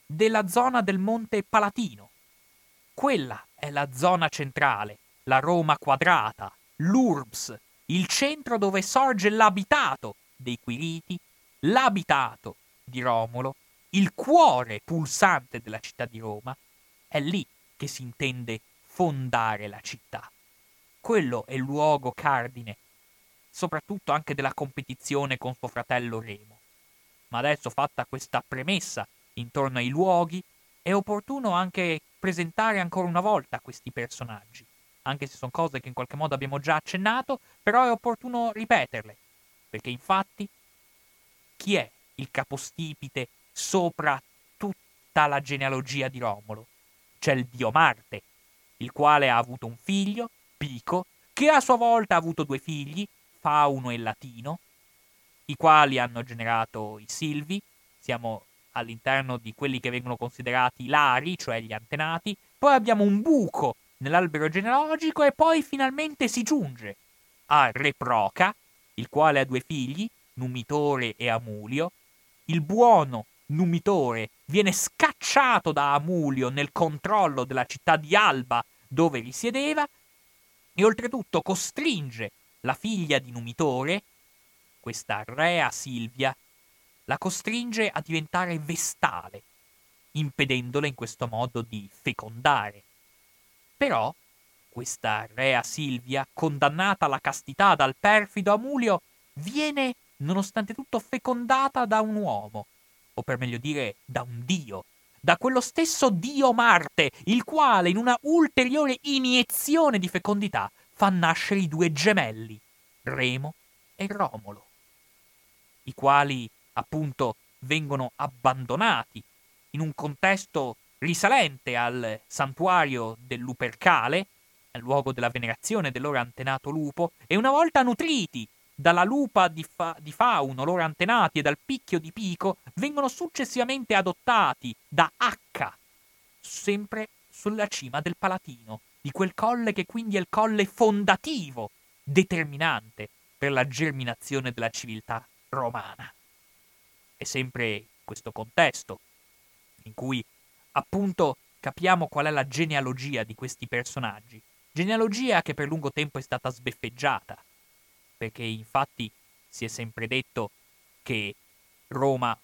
della zona del Monte Palatino. Quella è la zona centrale, la Roma quadrata, l'Urbs, il centro dove sorge l'abitato dei Quiriti, l'abitato di Romolo, il cuore pulsante della città di Roma, è lì che si intende fondare la città. Quello è il luogo cardine, soprattutto anche della competizione con suo fratello Remo. Ma adesso fatta questa premessa intorno ai luoghi, è opportuno anche presentare ancora una volta questi personaggi, anche se sono cose che in qualche modo abbiamo già accennato, però è opportuno ripeterle, perché infatti chi è il capostipite sopra tutta la genealogia di Romolo? C'è il dio Marte, il quale ha avuto un figlio, Pico, che a sua volta ha avuto due figli, Fauno e Latino, i quali hanno generato i Silvi, siamo all'interno di quelli che vengono considerati lari, cioè gli antenati, poi abbiamo un buco nell'albero genealogico e poi finalmente si giunge a Re Proca, il quale ha due figli, Numitore e Amulio. Il buono Numitore viene scacciato da Amulio nel controllo della città di Alba dove risiedeva e oltretutto costringe la figlia di Numitore, questa Rea Silvia, la costringe a diventare vestale, impedendole in questo modo di fecondare. Però questa Rea Silvia, condannata alla castità dal perfido Amulio, viene nonostante tutto fecondata da un uomo, o per meglio dire da un dio, da quello stesso dio Marte, il quale in una ulteriore iniezione di fecondità fa nascere i due gemelli, Remo e Romolo, i quali appunto vengono abbandonati in un contesto risalente al santuario del Lupercale, al luogo della venerazione del loro antenato lupo, e una volta nutriti dalla lupa di, fa- di Fauno, loro antenati, e dal picchio di Pico, vengono successivamente adottati da H, sempre sulla cima del Palatino, di quel colle che quindi è il colle fondativo, determinante per la germinazione della civiltà romana. È sempre questo contesto in cui appunto capiamo qual è la genealogia di questi personaggi, genealogia che per lungo tempo è stata sbeffeggiata, perché infatti si è sempre detto che Roma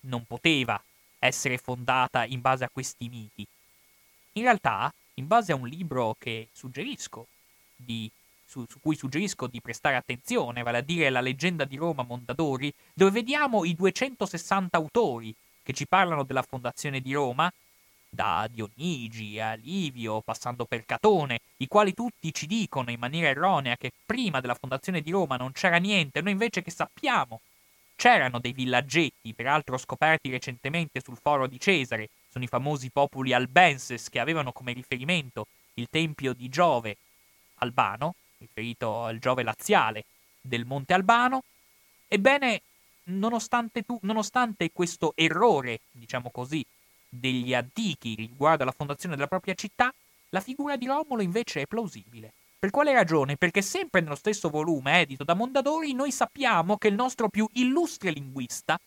non poteva essere fondata in base a questi miti. In realtà, in base a un libro che suggerisco di, su, su, cui suggerisco di prestare attenzione, vale a dire La leggenda di Roma Mondadori, dove vediamo i 260 autori che ci parlano della fondazione di Roma, da Dionigi a Livio, passando per Catone, i quali tutti ci dicono in maniera erronea che prima della fondazione di Roma non c'era niente, noi invece che sappiamo c'erano dei villaggetti, peraltro scoperti recentemente sul foro di Cesare, sono i famosi popoli albenses che avevano come riferimento il tempio di Giove albano, riferito al Giove laziale del Monte Albano. Ebbene, nonostante, tu, nonostante questo errore, diciamo così, degli antichi riguardo alla fondazione della propria città, la figura di Romolo invece è plausibile. Per quale ragione? Perché sempre nello stesso volume edito da Mondadori noi sappiamo che il nostro più illustre linguista,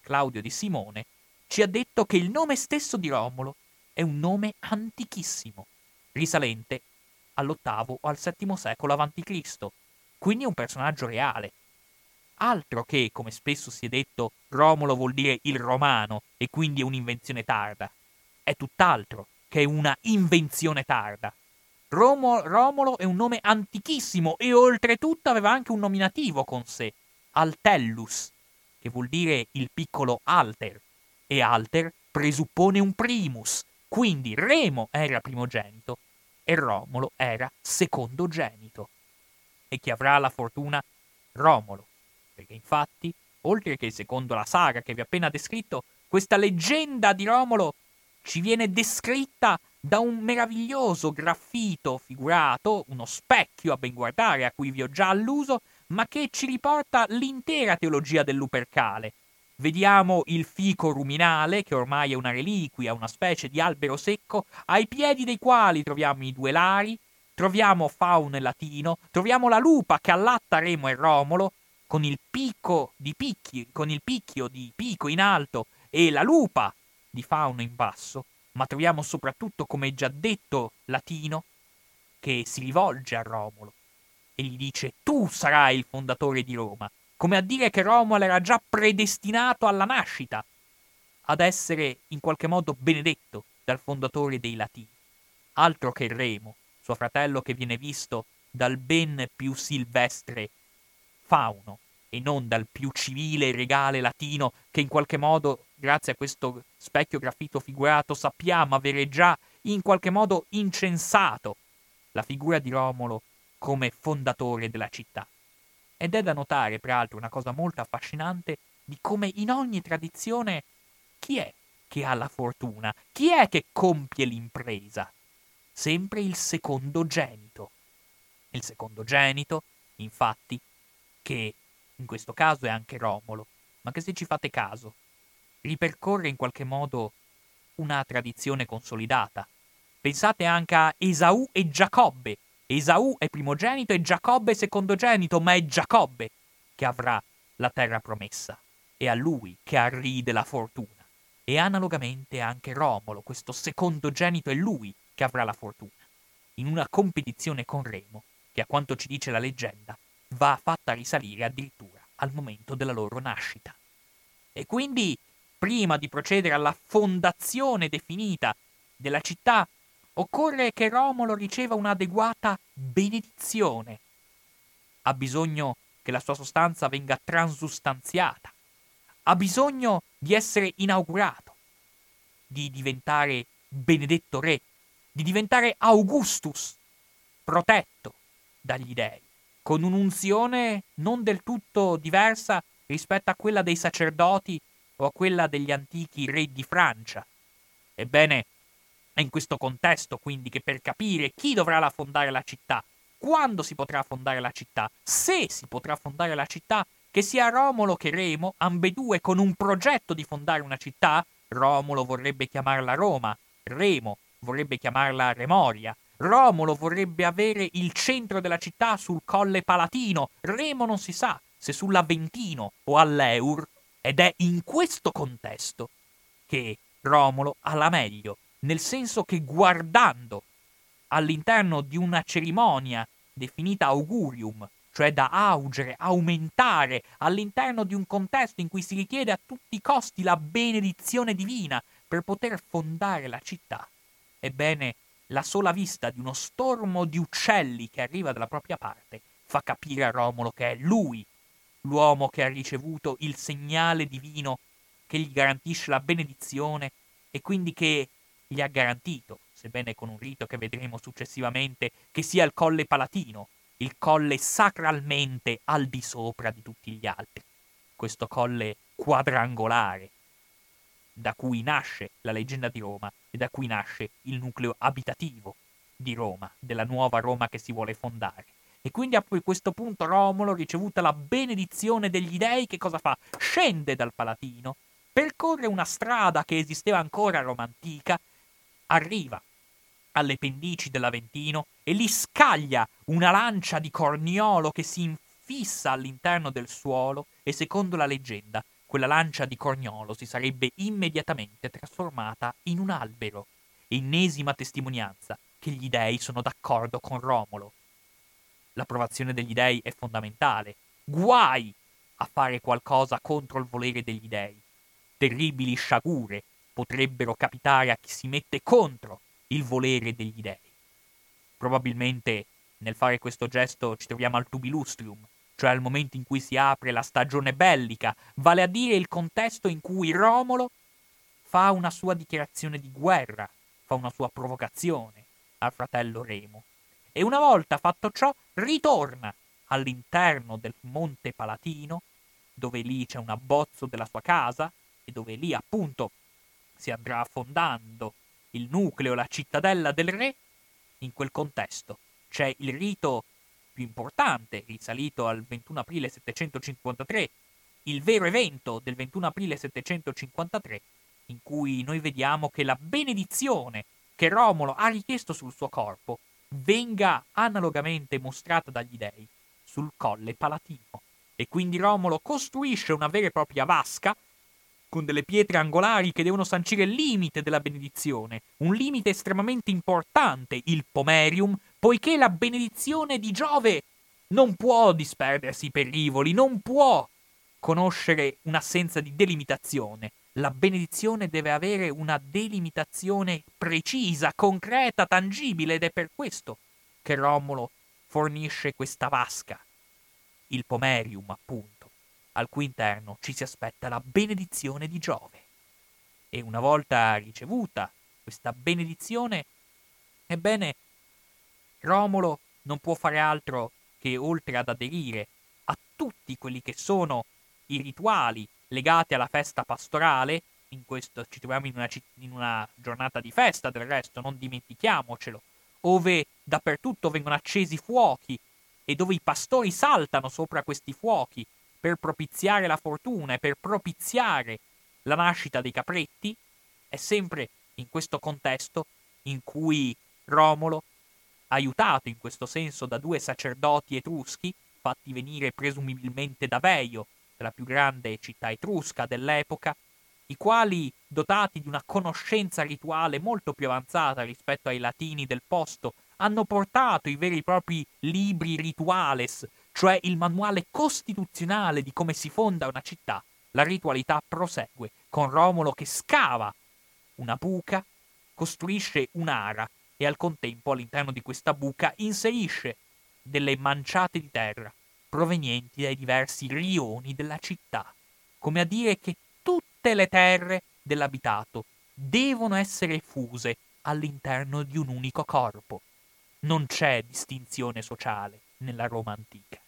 Claudio di Simone, ci ha detto che il nome stesso di Romolo è un nome antichissimo, risalente all'ottavo o al settimo secolo a.C., quindi è un personaggio reale. Altro che, come spesso si è detto, Romolo vuol dire il romano e quindi è un'invenzione tarda. È tutt'altro che una invenzione tarda. Romo, Romolo è un nome antichissimo e oltretutto aveva anche un nominativo con sé, Altellus, che vuol dire il piccolo alter, e alter presuppone un primus, quindi Remo era primogenito e Romolo era secondogenito. E chi avrà la fortuna? Romolo, perché infatti, oltre che secondo la saga che vi ho appena descritto, questa leggenda di Romolo ci viene descritta da un meraviglioso graffito figurato, uno specchio a ben guardare a cui vi ho già alluso, ma che ci riporta l'intera teologia del Lupercale. Vediamo il fico ruminale, che ormai è una reliquia, una specie di albero secco, ai piedi dei quali troviamo i due lari, troviamo Fauno e Latino, troviamo la lupa che allatta Remo e Romolo, con il picco di picchi, con il picchio di Pico in alto e la lupa di Fauno in basso, ma troviamo soprattutto, come già detto, Latino, che si rivolge a Romolo e gli dice tu sarai il fondatore di Roma, come a dire che Romolo era già predestinato alla nascita ad essere in qualche modo benedetto dal fondatore dei Latini. Altro che Remo, suo fratello che viene visto dal ben più silvestre fauno e non dal più civile regale latino che in qualche modo, grazie a questo specchio graffito figurato, sappiamo avere già in qualche modo incensato la figura di Romolo come fondatore della città. Ed è da notare, peraltro, una cosa molto affascinante di come in ogni tradizione chi è che ha la fortuna? Chi è che compie l'impresa? Sempre il secondogenito. Il secondogenito, infatti, che in questo caso è anche Romolo, ma che se ci fate caso, ripercorre in qualche modo una tradizione consolidata. Pensate anche a Esaù e Giacobbe. Esaù è primogenito e Giacobbe è secondogenito, ma è Giacobbe che avrà la terra promessa. È a lui che arride la fortuna. E analogamente anche Romolo, questo secondogenito, è lui che avrà la fortuna. In una competizione con Remo, che a quanto ci dice la leggenda, va fatta risalire addirittura al momento della loro nascita. E quindi, prima di procedere alla fondazione definita della città, occorre che Romolo riceva un'adeguata benedizione. Ha bisogno che la sua sostanza venga transustanziata. Ha bisogno di essere inaugurato, di diventare benedetto re, di diventare Augustus, protetto dagli dei con un'unzione non del tutto diversa rispetto a quella dei sacerdoti o a quella degli antichi re di Francia. Ebbene, è in questo contesto quindi che per capire chi dovrà fondare la città, quando si potrà fondare la città, se si potrà fondare la città, che sia Romolo che Remo, ambedue con un progetto di fondare una città, Romolo vorrebbe chiamarla Roma, Remo vorrebbe chiamarla Remoria, Romolo vorrebbe avere il centro della città sul colle palatino, Remo non si sa se sull'Aventino o all'Eur, ed è in questo contesto che Romolo ha la meglio, nel senso che guardando all'interno di una cerimonia definita augurium, cioè da augere, aumentare all'interno di un contesto in cui si richiede a tutti i costi la benedizione divina per poter fondare la città. Ebbene, la sola vista di uno stormo di uccelli che arriva dalla propria parte fa capire a Romolo che è lui, l'uomo che ha ricevuto il segnale divino che gli garantisce la benedizione e quindi che gli ha garantito, sebbene con un rito che vedremo successivamente, che sia il colle palatino, il colle sacralmente al di sopra di tutti gli altri, questo colle quadrangolare, da cui nasce la leggenda di Roma e da cui nasce il nucleo abitativo di Roma, della nuova Roma che si vuole fondare. E quindi a questo punto Romolo, ricevuta la benedizione degli dei, che cosa fa? Scende dal Palatino, percorre una strada che esisteva ancora a Roma antica, arriva alle pendici dell'Aventino e lì scaglia una lancia di corniolo che si infissa all'interno del suolo e secondo la leggenda quella lancia di corniolo si sarebbe immediatamente trasformata in un albero, ennesima testimonianza che gli dei sono d'accordo con Romolo l'approvazione degli dei è fondamentale. Guai a fare qualcosa contro il volere degli dei. Terribili sciagure potrebbero capitare a chi si mette contro il volere degli dei. Probabilmente nel fare questo gesto ci troviamo al tubilustrium, cioè al momento in cui si apre la stagione bellica, vale a dire il contesto in cui Romolo fa una sua dichiarazione di guerra, fa una sua provocazione al fratello Remo e una volta fatto ciò ritorna all'interno del Monte Palatino, dove lì c'è un abbozzo della sua casa e dove lì appunto si andrà affondando il nucleo, la cittadella del re, in quel contesto c'è il rito più importante, risalito al 21 aprile 753, il vero evento del 21 aprile 753, in cui noi vediamo che la benedizione che Romolo ha richiesto sul suo corpo venga analogamente mostrata dagli dei sul colle palatino. E quindi Romolo costruisce una vera e propria vasca con delle pietre angolari che devono sancire il limite della benedizione, un limite estremamente importante, il pomerium, poiché la benedizione di Giove non può disperdersi per rivoli, non può conoscere un'assenza di delimitazione, la benedizione deve avere una delimitazione precisa, concreta, tangibile ed è per questo che Romolo fornisce questa vasca, il pomerium appunto, al cui interno ci si aspetta la benedizione di Giove. E una volta ricevuta questa benedizione, ebbene, Romolo non può fare altro che oltre ad aderire a tutti quelli che sono i rituali legati alla festa pastorale, in questo ci troviamo in una, in una giornata di festa del resto, non dimentichiamocelo, dove dappertutto vengono accesi fuochi e dove i pastori saltano sopra questi fuochi per propiziare la fortuna e per propiziare la nascita dei capretti, è sempre in questo contesto in cui Romolo, aiutato in questo senso da due sacerdoti etruschi, fatti venire presumibilmente da Veio, della più grande città etrusca dell'epoca, i quali, dotati di una conoscenza rituale molto più avanzata rispetto ai latini del posto, hanno portato i veri e propri libri rituales, cioè il manuale costituzionale di come si fonda una città, la ritualità prosegue con Romolo che scava una buca, costruisce un'ara e al contempo all'interno di questa buca inserisce delle manciate di terra provenienti dai diversi rioni della città, come a dire che tutte le terre dell'abitato devono essere fuse all'interno di un unico corpo. Non c'è distinzione sociale nella Roma antica.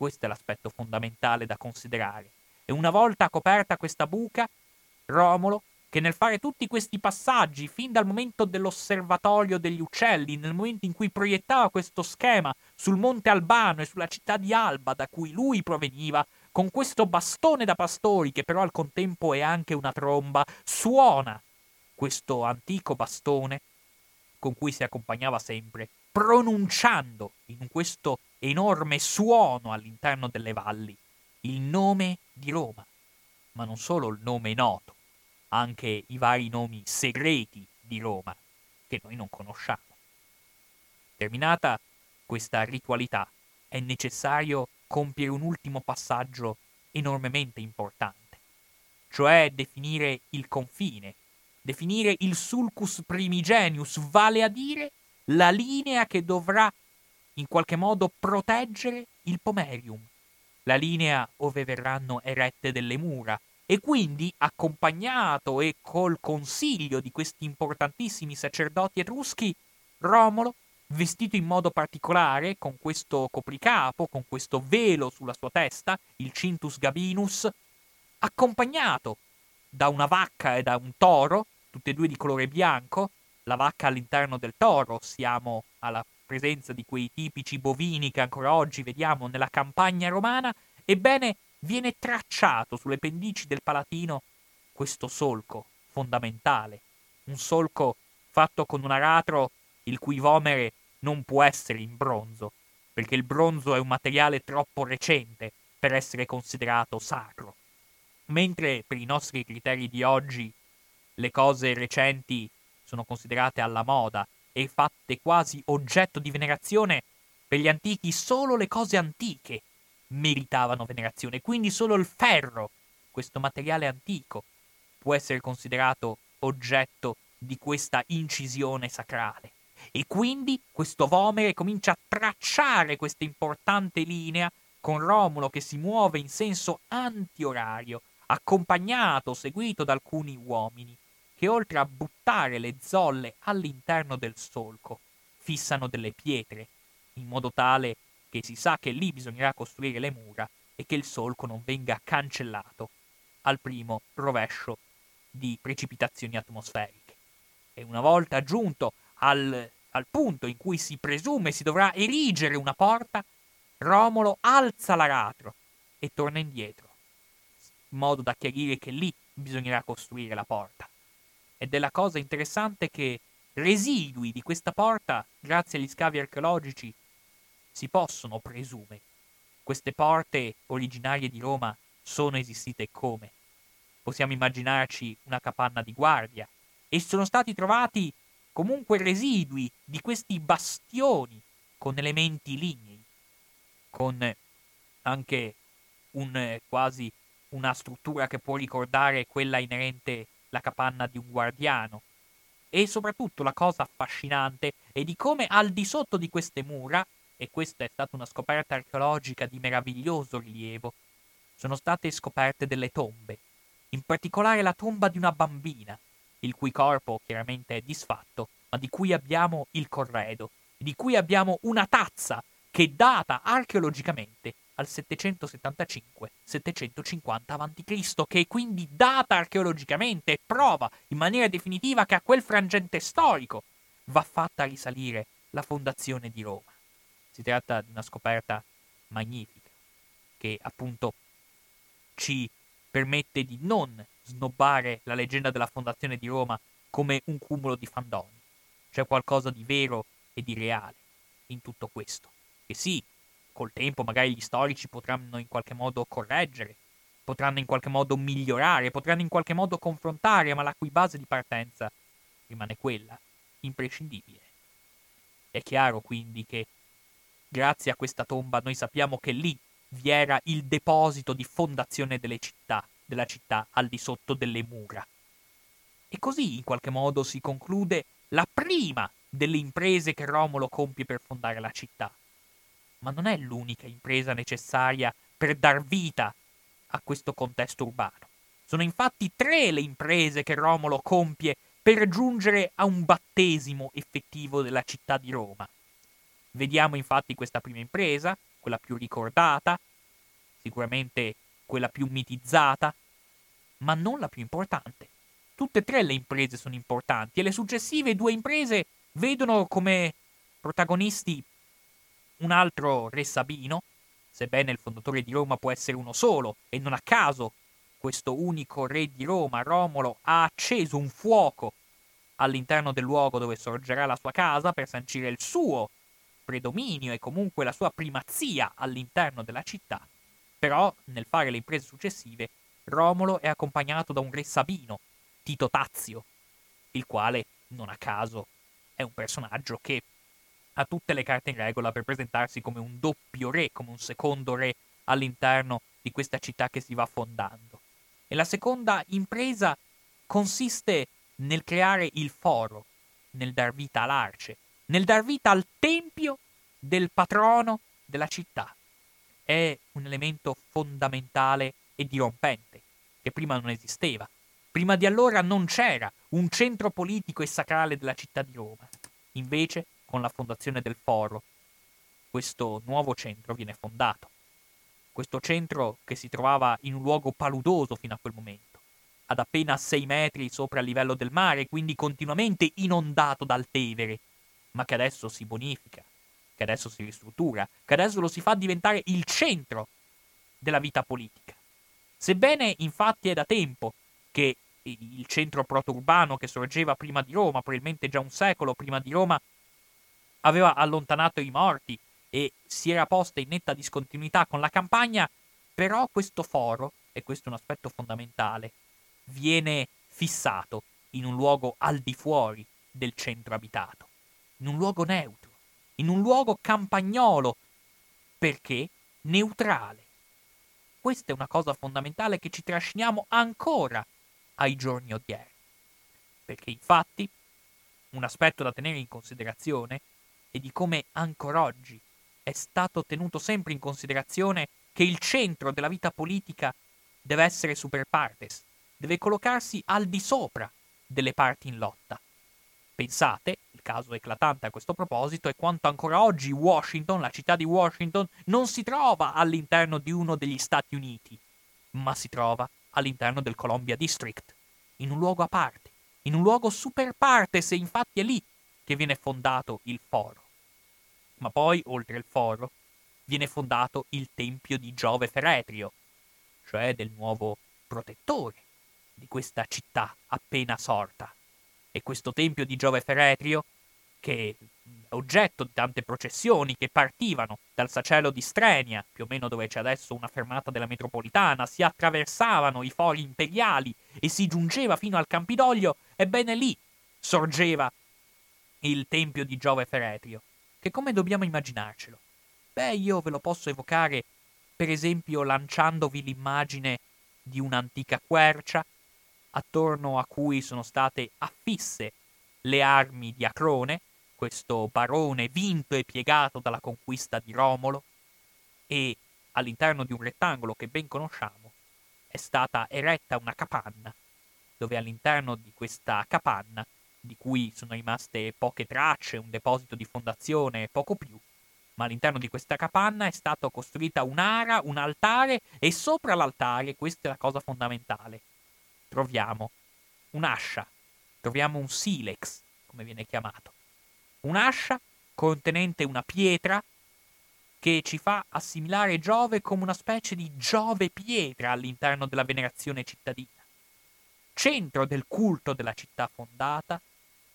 Questo è l'aspetto fondamentale da considerare. E una volta coperta questa buca, Romolo che nel fare tutti questi passaggi, fin dal momento dell'osservatorio degli uccelli, nel momento in cui proiettava questo schema sul monte Albano e sulla città di Alba da cui lui proveniva, con questo bastone da pastori, che però al contempo è anche una tromba, suona questo antico bastone con cui si accompagnava sempre, pronunciando in questo enorme suono all'interno delle valli il nome di Roma, ma non solo il nome noto, anche i vari nomi segreti di Roma che noi non conosciamo. Terminata questa ritualità, è necessario compiere un ultimo passaggio enormemente importante, cioè definire il confine, definire il sulcus primigenius, vale a dire la linea che dovrà in qualche modo proteggere il pomerium, la linea ove verranno erette delle mura, E quindi, accompagnato e col consiglio di questi importantissimi sacerdoti etruschi, Romolo, vestito in modo particolare, con questo copricapo, con questo velo sulla sua testa, il Cintus Gabinus, accompagnato da una vacca e da un toro, tutte e due di colore bianco, la vacca all'interno del toro, siamo alla presenza di quei tipici bovini che ancora oggi vediamo nella campagna romana, ebbene viene tracciato sulle pendici del Palatino questo solco fondamentale, un solco fatto con un aratro il cui vomere non può essere in bronzo, perché il bronzo è un materiale troppo recente per essere considerato sacro. Mentre per i nostri criteri di oggi le cose recenti sono considerate alla moda e fatte quasi oggetto di venerazione, per gli antichi solo le cose antiche meritavano venerazione, quindi solo il ferro, questo materiale antico, può essere considerato oggetto di questa incisione sacrale. E quindi questo Vomere comincia a tracciare questa importante linea con Romulo che si muove in senso antiorario, accompagnato, seguito da alcuni uomini, che oltre a buttare le zolle all'interno del solco, fissano delle pietre, in modo tale che si sa che lì bisognerà costruire le mura e che il solco non venga cancellato al primo rovescio di precipitazioni atmosferiche. E una volta giunto al, al punto in cui si presume si dovrà erigere una porta, Romolo alza l'aratro e torna indietro, in modo da chiarire che lì bisognerà costruire la porta. Ed è la cosa interessante che residui di questa porta, grazie agli scavi archeologici, si possono presumere. Queste porte originarie di Roma sono esistite come? Possiamo immaginarci una capanna di guardia e sono stati trovati comunque residui di questi bastioni con elementi lignei, con anche un, quasi una struttura che può ricordare quella inerente alla capanna di un guardiano. E soprattutto la cosa affascinante è di come al di sotto di queste mura e questa è stata una scoperta archeologica di meraviglioso rilievo, sono state scoperte delle tombe, in particolare la tomba di una bambina, il cui corpo chiaramente è disfatto, ma di cui abbiamo il corredo, di cui abbiamo una tazza che data archeologicamente al 775-750 a.C., che è quindi data archeologicamente e prova in maniera definitiva che a quel frangente storico va fatta risalire la fondazione di Roma. Si tratta di una scoperta magnifica che appunto ci permette di non snobbare la leggenda della fondazione di Roma come un cumulo di fandoni. C'è qualcosa di vero e di reale in tutto questo. E sì, col tempo magari gli storici potranno in qualche modo correggere, potranno in qualche modo migliorare, potranno in qualche modo confrontare, ma la cui base di partenza rimane quella, imprescindibile. È chiaro quindi che Grazie a questa tomba noi sappiamo che lì vi era il deposito di fondazione delle città, della città al di sotto delle mura. E così in qualche modo si conclude la prima delle imprese che Romolo compie per fondare la città. Ma non è l'unica impresa necessaria per dar vita a questo contesto urbano. Sono infatti tre le imprese che Romolo compie per giungere a un battesimo effettivo della città di Roma. Vediamo infatti questa prima impresa, quella più ricordata, sicuramente quella più mitizzata, ma non la più importante. Tutte e tre le imprese sono importanti e le successive due imprese vedono come protagonisti un altro re Sabino, sebbene il fondatore di Roma può essere uno solo, e non a caso questo unico re di Roma, Romolo, ha acceso un fuoco all'interno del luogo dove sorgerà la sua casa per sancire il suo predominio e comunque la sua primazia all'interno della città, però nel fare le imprese successive Romolo è accompagnato da un re sabino, Tito Tazio, il quale, non a caso, è un personaggio che ha tutte le carte in regola per presentarsi come un doppio re, come un secondo re all'interno di questa città che si va fondando. E la seconda impresa consiste nel creare il foro, nel dar vita all'arce, nel dar vita al tempio del patrono della città. È un elemento fondamentale e dirompente. che prima non esisteva. Prima di allora non c'era un centro politico e sacrale della città di Roma. Invece, con la fondazione del foro, questo nuovo centro viene fondato. Questo centro che si trovava in un luogo paludoso fino a quel momento, ad appena 6 metri sopra il livello del mare, quindi continuamente inondato dal Tevere, ma che adesso si bonifica, che adesso si ristruttura, che adesso lo si fa diventare il centro della vita politica. Sebbene infatti è da tempo che il centro proto-urbano che sorgeva prima di Roma, probabilmente già un secolo prima di Roma, aveva allontanato i morti e si era posta in netta discontinuità con la campagna, però questo foro, e questo è un aspetto fondamentale, viene fissato in un luogo al di fuori del centro abitato, in un luogo neutro, in un luogo campagnolo, perché neutrale. Questa è una cosa fondamentale che ci trasciniamo ancora ai giorni odierni. Perché infatti un aspetto da tenere in considerazione è di come ancora oggi è stato tenuto sempre in considerazione che il centro della vita politica deve essere super partes, deve collocarsi al di sopra delle parti in lotta. Pensate, il caso eclatante a questo proposito è quanto ancora oggi Washington, la città di Washington, non si trova all'interno di uno degli Stati Uniti, ma si trova all'interno del Columbia District, in un luogo a parte, in un luogo super partes e infatti è lì che viene fondato il foro. Ma poi, oltre il foro, viene fondato il tempio di Giove Feretrio, cioè del nuovo protettore di questa città appena sorta. E questo tempio di Giove Feretrio, che è oggetto di tante processioni che partivano dal sacello di Strenia, più o meno dove c'è adesso una fermata della metropolitana, si attraversavano i fori imperiali e si giungeva fino al Campidoglio, ebbene lì sorgeva il tempio di Giove Feretrio, che come dobbiamo immaginarcelo? Beh, io ve lo posso evocare, per esempio, lanciandovi l'immagine di un'antica quercia, attorno a cui sono state affisse le armi di Acrone, questo barone vinto e piegato dalla conquista di Romolo, e all'interno di un rettangolo che ben conosciamo è stata eretta una capanna, dove all'interno di questa capanna di cui sono rimaste poche tracce, un deposito di fondazione e poco più, ma all'interno di questa capanna è stata costruita un'ara, un altare e sopra l'altare, questa è la cosa fondamentale, troviamo un'ascia, troviamo un silex, come viene chiamato, un'ascia contenente una pietra che ci fa assimilare Giove come una specie di Giove pietra all'interno della venerazione cittadina, centro del culto della città fondata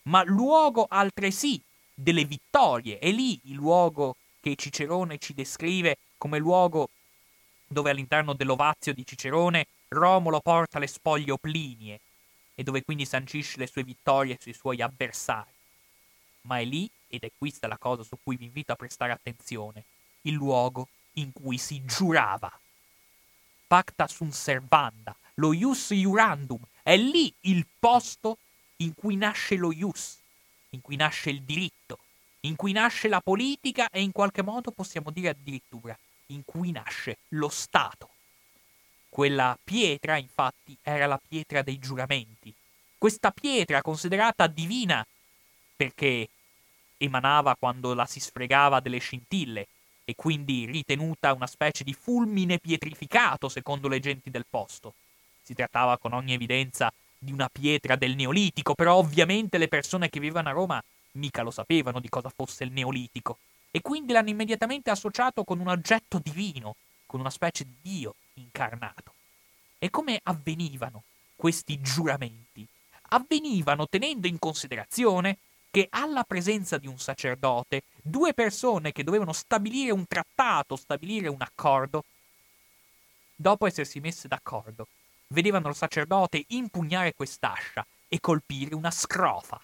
ma luogo altresì delle vittorie. È lì il luogo che Cicerone ci descrive come luogo dove all'interno dell'ovazio di Cicerone Romolo porta le spoglie oplinie e dove quindi sancisce le sue vittorie sui suoi avversari. Ma è lì, ed è questa la cosa su cui vi invito a prestare attenzione, il luogo in cui si giurava. Pacta sunt servanda, lo ius iurandum, è lì il posto in cui nasce lo ius, in cui nasce il diritto, in cui nasce la politica e in qualche modo possiamo dire addirittura in cui nasce lo Stato. Quella pietra, infatti, era la pietra dei giuramenti. Questa pietra, considerata divina perché emanava quando la si sfregava delle scintille e quindi ritenuta una specie di fulmine pietrificato secondo le genti del posto. Si trattava con ogni evidenza di una pietra del Neolitico, però ovviamente le persone che vivevano a Roma mica lo sapevano di cosa fosse il Neolitico, e quindi l'hanno immediatamente associato con un oggetto divino, con una specie di Dio incarnato. E come avvenivano questi giuramenti? Avvenivano tenendo in considerazione che alla presenza di un sacerdote, due persone che dovevano stabilire un trattato, stabilire un accordo, dopo essersi messe d'accordo, vedevano il sacerdote impugnare quest'ascia e colpire una scrofa.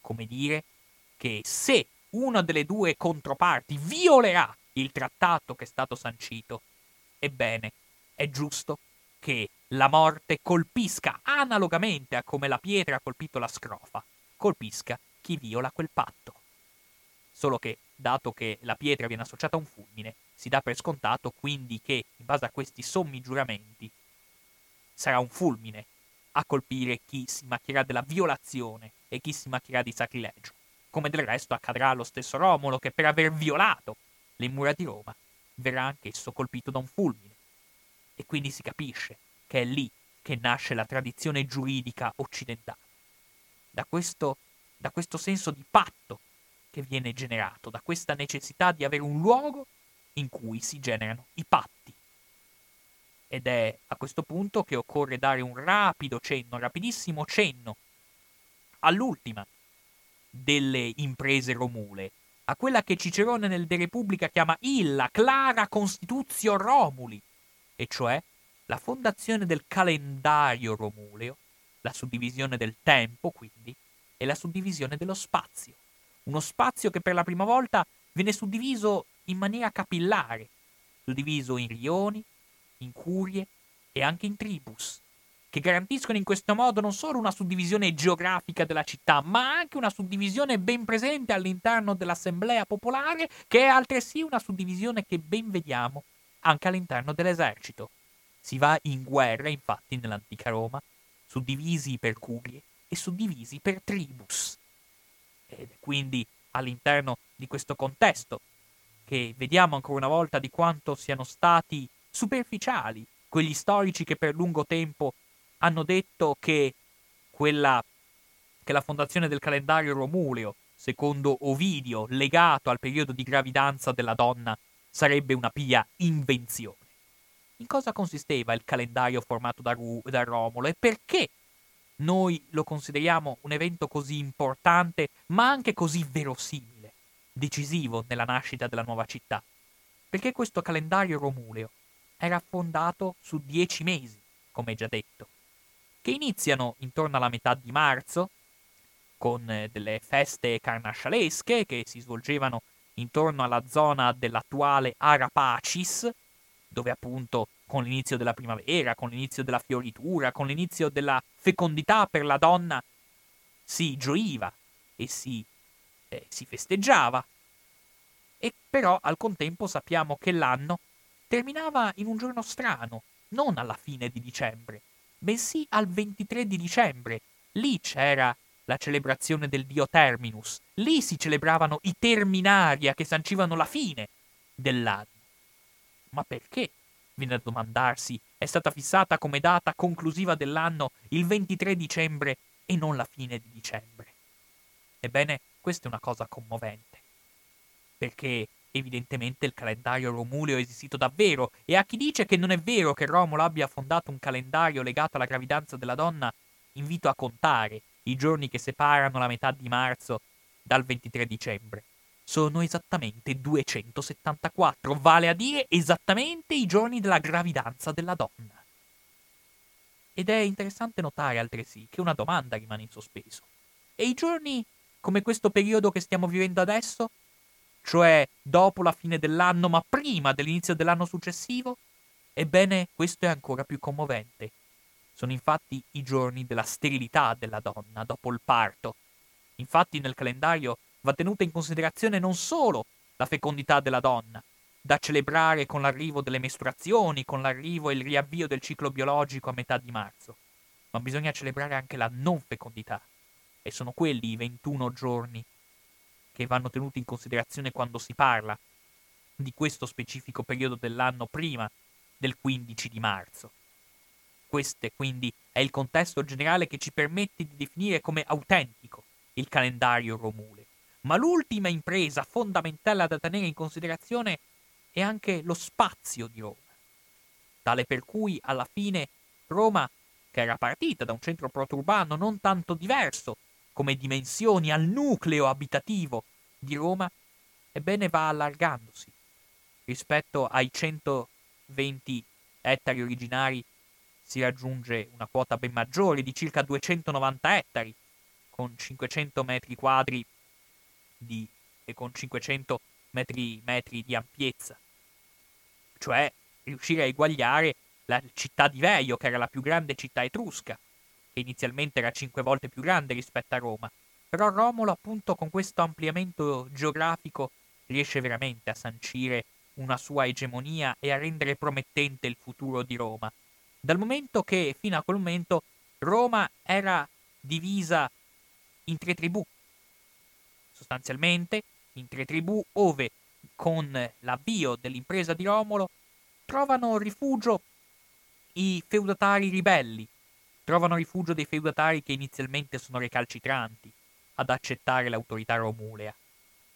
Come dire che se una delle due controparti violerà il trattato che è stato sancito, ebbene, è giusto che la morte colpisca analogamente a come la pietra ha colpito la scrofa, colpisca chi viola quel patto. Solo che, dato che la pietra viene associata a un fulmine, si dà per scontato quindi che, in base a questi sommi giuramenti, sarà un fulmine a colpire chi si macchierà della violazione e chi si macchierà di sacrilegio, come del resto accadrà allo stesso Romolo che per aver violato le mura di Roma verrà anch'esso colpito da un fulmine. E quindi si capisce che è lì che nasce la tradizione giuridica occidentale. Da questo, da questo senso di patto che viene generato, da questa necessità di avere un luogo in cui si generano i patti. Ed è a questo punto che occorre dare un rapido cenno, rapidissimo cenno, all'ultima delle imprese romule, a quella che Cicerone nel De Repubblica chiama illa clara constituzio Romuli, e cioè la fondazione del calendario romuleo, la suddivisione del tempo, quindi, e la suddivisione dello spazio. Uno spazio che per la prima volta viene suddiviso in maniera capillare, suddiviso in rioni, in curie e anche in tribus, che garantiscono in questo modo non solo una suddivisione geografica della città, ma anche una suddivisione ben presente all'interno dell'assemblea popolare, che è altresì una suddivisione che ben vediamo anche all'interno dell'esercito. Si va in guerra, infatti, nell'antica Roma, suddivisi per curie e suddivisi per tribus. Ed è quindi all'interno di questo contesto che vediamo ancora una volta di quanto siano stati superficiali quegli storici che per lungo tempo hanno detto che quella che la fondazione del calendario romuleo, secondo Ovidio, legato al periodo di gravidanza della donna, sarebbe una pia invenzione. In cosa consisteva il calendario formato da, Ru- da Romolo e perché noi lo consideriamo un evento così importante, ma anche così verosimile, decisivo nella nascita della nuova città? Perché questo calendario romuleo era fondato su dieci mesi, come già detto, che iniziano intorno alla metà di marzo, con eh, delle feste carnascialesche che si svolgevano intorno alla zona dell'attuale Arapacis, dove appunto con l'inizio della primavera, con l'inizio della fioritura, con l'inizio della fecondità per la donna, si gioiva e si, eh, si festeggiava. E però al contempo sappiamo che l'anno terminava in un giorno strano, non alla fine di dicembre, bensì al 23 di dicembre. Lì c'era la celebrazione del dio Terminus. Lì si celebravano i terminaria che sancivano la fine dell'anno. Ma perché? Viene a domandarsi, è stata fissata come data conclusiva dell'anno il 23 dicembre e non la fine di dicembre. Ebbene, questa è una cosa commovente, perché evidentemente il calendario romuleo è esistito davvero, e a chi dice che non è vero che Romolo abbia fondato un calendario legato alla gravidanza della donna, invito a contare i giorni che separano la metà di marzo dal 23 dicembre. Sono esattamente 274, vale a dire esattamente i giorni della gravidanza della donna. Ed è interessante notare altresì che una domanda rimane in sospeso. E i giorni come questo periodo che stiamo vivendo adesso? Cioè dopo la fine dell'anno ma prima dell'inizio dell'anno successivo? Ebbene, questo è ancora più commovente. Sono infatti i giorni della sterilità della donna dopo il parto. Infatti nel calendario va tenuta in considerazione non solo la fecondità della donna, da celebrare con l'arrivo delle mestruazioni, con l'arrivo e il riavvio del ciclo biologico a metà di marzo, ma bisogna celebrare anche la non fecondità. E sono quelli i 21 giorni che vanno tenuti in considerazione quando si parla di questo specifico periodo dell'anno prima del 15 di marzo. Questo quindi è il contesto generale che ci permette di definire come autentico il calendario romule. Ma l'ultima impresa fondamentale da tenere in considerazione è anche lo spazio di Roma, tale per cui alla fine Roma, che era partita da un centro proturbano non tanto diverso come dimensioni al nucleo abitativo di Roma, ebbene va allargandosi rispetto ai 120 ettari originari si raggiunge una quota ben maggiore di circa 290 ettari, con 500 metri quadri di, e con 500 metri, metri di ampiezza. Cioè riuscire a eguagliare la città di Veio, che era la più grande città etrusca, che inizialmente era cinque volte più grande rispetto a Roma. Però Romolo, appunto, con questo ampliamento geografico riesce veramente a sancire una sua egemonia e a rendere promettente il futuro di Roma dal momento che fino a quel momento Roma era divisa in tre tribù, sostanzialmente in tre tribù ove con l'avvio dell'impresa di Romolo trovano rifugio i feudatari ribelli, trovano rifugio dei feudatari che inizialmente sono recalcitranti ad accettare l'autorità romulea.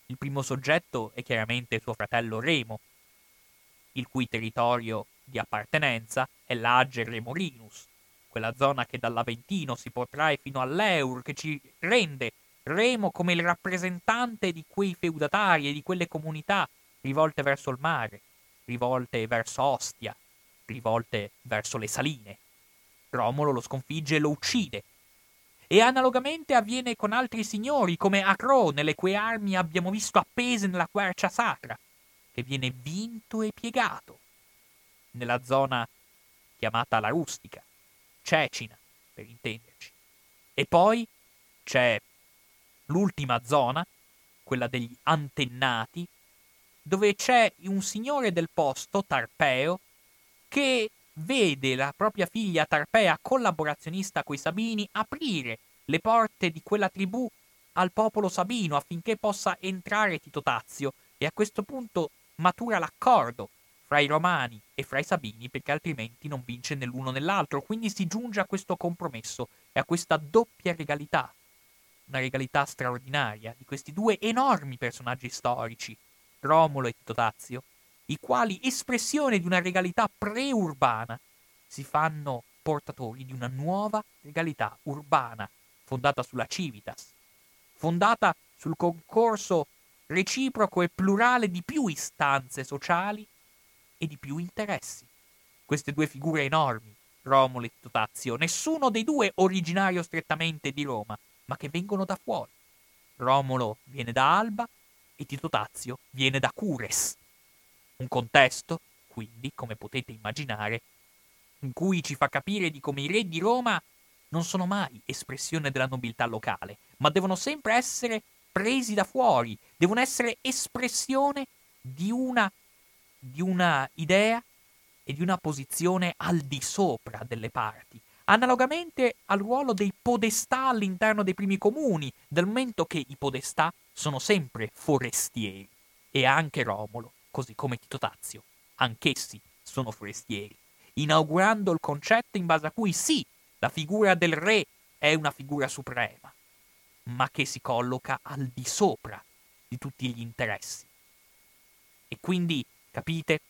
Il primo soggetto è chiaramente suo fratello Remo, il cui territorio di appartenenza è l'Ager Remorinus, quella zona che dall'Aventino si protrae fino all'Eur, che ci rende Remo come il rappresentante di quei feudatari e di quelle comunità rivolte verso il mare, rivolte verso Ostia, rivolte verso le saline. Romolo lo sconfigge e lo uccide. E analogamente avviene con altri signori come Acrone, le cui armi abbiamo visto appese nella quercia sacra, che viene vinto e piegato nella zona chiamata la rustica, Cecina, per intenderci. E poi c'è l'ultima zona, quella degli antennati, dove c'è un signore del posto, Tarpeo, che vede la propria figlia Tarpea, collaborazionista coi Sabini, aprire le porte di quella tribù al popolo sabino affinché possa entrare Tito Tazio e a questo punto matura l'accordo fra i romani e fra i sabini perché altrimenti non vince né l'uno né l'altro, quindi si giunge a questo compromesso e a questa doppia regalità, una regalità straordinaria di questi due enormi personaggi storici, Romolo e Tito Tazio, i quali, espressione di una regalità preurbana, si fanno portatori di una nuova regalità urbana, fondata sulla civitas, fondata sul concorso reciproco e plurale di più istanze sociali e di più interessi. Queste due figure enormi, Romolo e Tito Tazio, nessuno dei due originario strettamente di Roma, ma che vengono da fuori. Romolo viene da Alba e Tito Tazio viene da Cures. Un contesto, quindi, come potete immaginare, in cui ci fa capire di come i re di Roma non sono mai espressione della nobiltà locale, ma devono sempre essere presi da fuori, devono essere espressione di una, di una idea e di una posizione al di sopra delle parti, analogamente al ruolo dei podestà all'interno dei primi comuni, dal momento che i podestà sono sempre forestieri, e anche Romolo, così come Tito Tazio, anch'essi sono forestieri, inaugurando il concetto in base a cui sì, la figura del re è una figura suprema, ma che si colloca al di sopra di tutti gli interessi. E quindi capite?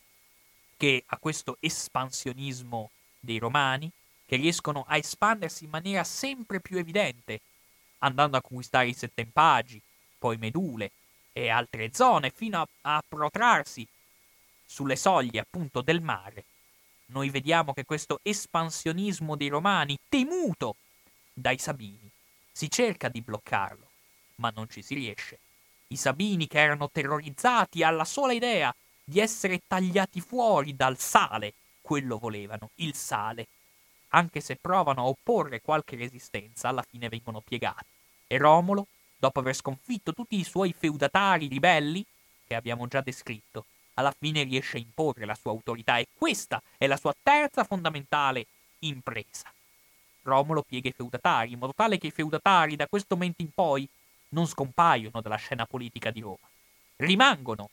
Che a questo espansionismo dei romani, che riescono a espandersi in maniera sempre più evidente, andando a conquistare i Settempagi, poi Medule e altre zone, fino a, a protrarsi sulle soglie appunto del mare, noi vediamo che questo espansionismo dei romani, temuto dai Sabini, si cerca di bloccarlo, ma non ci si riesce. I Sabini, che erano terrorizzati alla sola idea di essere tagliati fuori dal sale, quello volevano, il sale. Anche se provano a opporre qualche resistenza, alla fine vengono piegati. E Romolo, dopo aver sconfitto tutti i suoi feudatari ribelli, che abbiamo già descritto, alla fine riesce a imporre la sua autorità e questa è la sua terza fondamentale impresa. Romolo piega i feudatari in modo tale che i feudatari da questo momento in poi non scompaiono dalla scena politica di Roma. Rimangono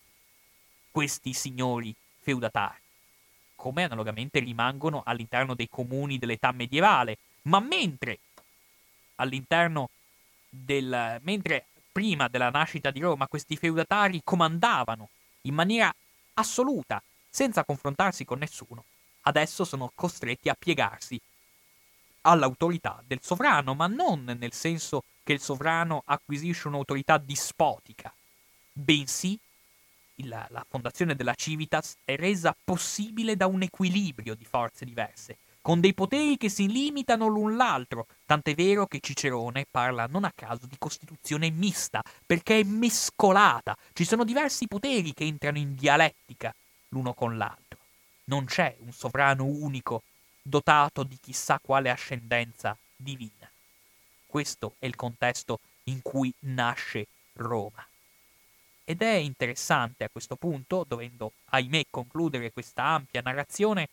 questi signori feudatari, come analogamente rimangono all'interno dei comuni dell'età medievale, ma mentre all'interno del mentre prima della nascita di Roma questi feudatari comandavano in maniera assoluta, senza confrontarsi con nessuno, adesso sono costretti a piegarsi all'autorità del sovrano, ma non nel senso che il sovrano acquisisce un'autorità dispotica, bensì la, la fondazione della Civitas è resa possibile da un equilibrio di forze diverse, con dei poteri che si limitano l'un l'altro, tant'è vero che Cicerone parla non a caso di costituzione mista, perché è mescolata, ci sono diversi poteri che entrano in dialettica l'uno con l'altro. Non c'è un sovrano unico dotato di chissà quale ascendenza divina. Questo è il contesto in cui nasce Roma. Ed è interessante a questo punto, dovendo, ahimè, concludere questa ampia narrazione,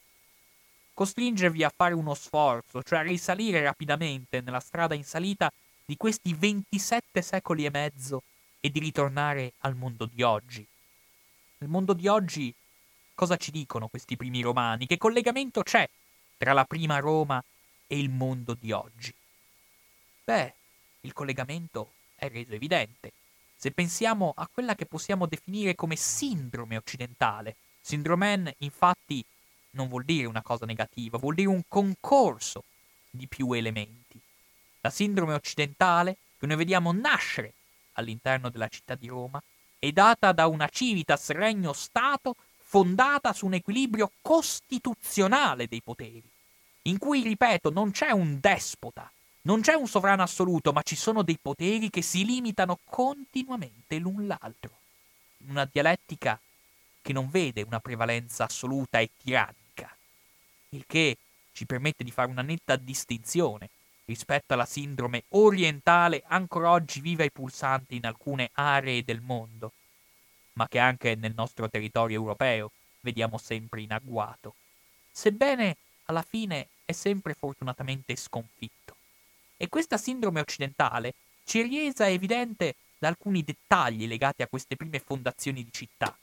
costringervi a fare uno sforzo, cioè a risalire rapidamente nella strada in salita di questi 27 secoli e mezzo e di ritornare al mondo di oggi. Nel mondo di oggi cosa ci dicono questi primi romani? Che collegamento c'è tra la prima Roma e il mondo di oggi? Beh, il collegamento è reso evidente. Se pensiamo a quella che possiamo definire come sindrome occidentale, sindromen infatti non vuol dire una cosa negativa, vuol dire un concorso di più elementi. La sindrome occidentale, che noi vediamo nascere all'interno della città di Roma, è data da una civitas regno-stato fondata su un equilibrio costituzionale dei poteri, in cui, ripeto, non c'è un despota, non c'è un sovrano assoluto, ma ci sono dei poteri che si limitano continuamente l'un l'altro, una dialettica che non vede una prevalenza assoluta e tirannica, il che ci permette di fare una netta distinzione rispetto alla sindrome orientale ancora oggi viva e pulsante in alcune aree del mondo, ma che anche nel nostro territorio europeo vediamo sempre in agguato, sebbene alla fine è sempre fortunatamente sconfitto. E questa sindrome occidentale ci è resa evidente da alcuni dettagli legati a queste prime fondazioni di città,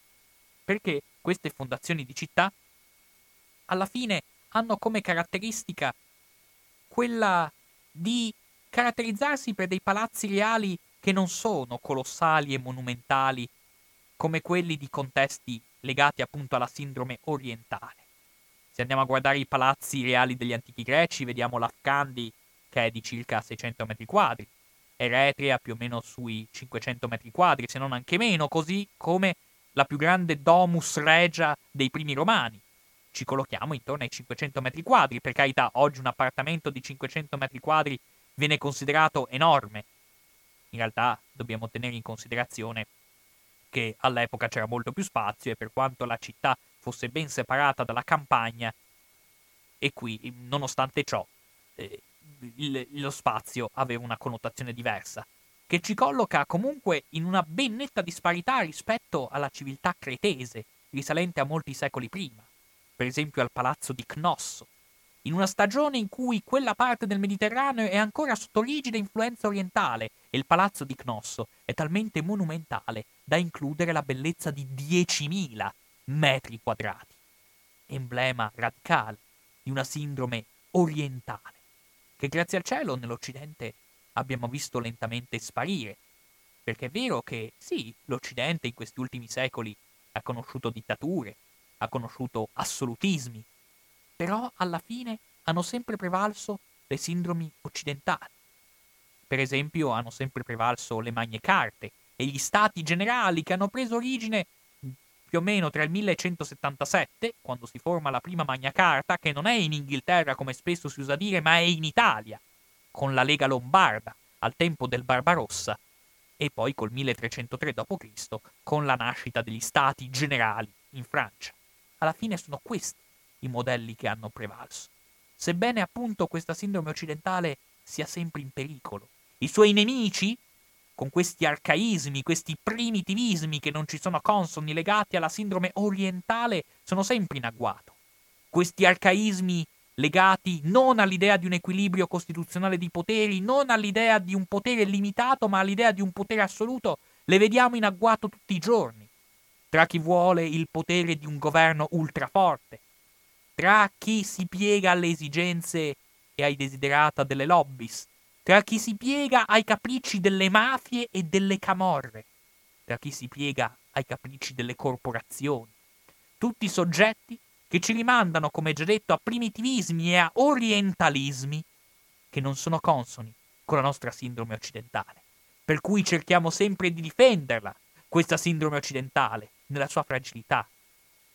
perché queste fondazioni di città alla fine hanno come caratteristica quella di caratterizzarsi per dei palazzi reali che non sono colossali e monumentali come quelli di contesti legati appunto alla sindrome orientale. Se andiamo a guardare i palazzi reali degli antichi greci, vediamo l'Afcandi che è di circa 600 metri quadri, Eretria più o meno sui 500 metri quadri, se non anche meno, così come la più grande domus regia dei primi romani. Ci collochiamo intorno ai 500 metri quadri, per carità, oggi un appartamento di 500 metri quadri viene considerato enorme. In realtà dobbiamo tenere in considerazione che all'epoca c'era molto più spazio e per quanto la città fosse ben separata dalla campagna, e qui, nonostante ciò, eh, il, lo spazio aveva una connotazione diversa, che ci colloca comunque in una ben netta disparità rispetto alla civiltà cretese, risalente a molti secoli prima, per esempio al palazzo di Cnosso, in una stagione in cui quella parte del Mediterraneo è ancora sotto rigida influenza orientale e il palazzo di Cnosso è talmente monumentale da includere la bellezza di 10.000 metri quadrati, emblema radicale di una sindrome orientale che grazie al cielo nell'Occidente abbiamo visto lentamente sparire. Perché è vero che sì, l'Occidente in questi ultimi secoli ha conosciuto dittature, ha conosciuto assolutismi, però alla fine hanno sempre prevalso le sindromi occidentali. Per esempio hanno sempre prevalso le Magne Carte e gli stati generali che hanno preso origine più o meno tra il 1177, quando si forma la prima Magna Carta, che non è in Inghilterra come spesso si usa dire, ma è in Italia, con la Lega Lombarda, al tempo del Barbarossa, e poi col 1303 d.C. con la nascita degli stati generali in Francia. Alla fine sono questi i modelli che hanno prevalso. Sebbene appunto questa sindrome occidentale sia sempre in pericolo, i suoi nemici, con questi arcaismi, questi primitivismi che non ci sono consoni legati alla sindrome orientale, sono sempre in agguato. Questi arcaismi legati non all'idea di un equilibrio costituzionale di poteri, non all'idea di un potere limitato, ma all'idea di un potere assoluto, le vediamo in agguato tutti i giorni. Tra chi vuole il potere di un governo ultraforte, tra chi si piega alle esigenze e ai desiderata delle lobbies, tra chi si piega ai capricci delle mafie e delle camorre, tra chi si piega ai capricci delle corporazioni. Tutti soggetti che ci rimandano, come già detto, a primitivismi e a orientalismi che non sono consoni con la nostra sindrome occidentale. Per cui cerchiamo sempre di difenderla, questa sindrome occidentale, nella sua fragilità,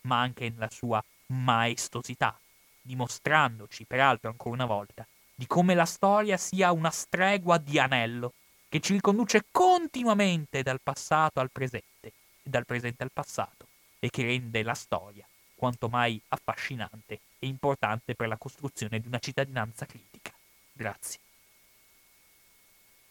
ma anche nella sua maestosità, dimostrandoci, peraltro ancora una volta, di come la storia sia una stregua di anello che ci riconduce continuamente dal passato al presente e dal presente al passato e che rende la storia quanto mai affascinante e importante per la costruzione di una cittadinanza critica. Grazie.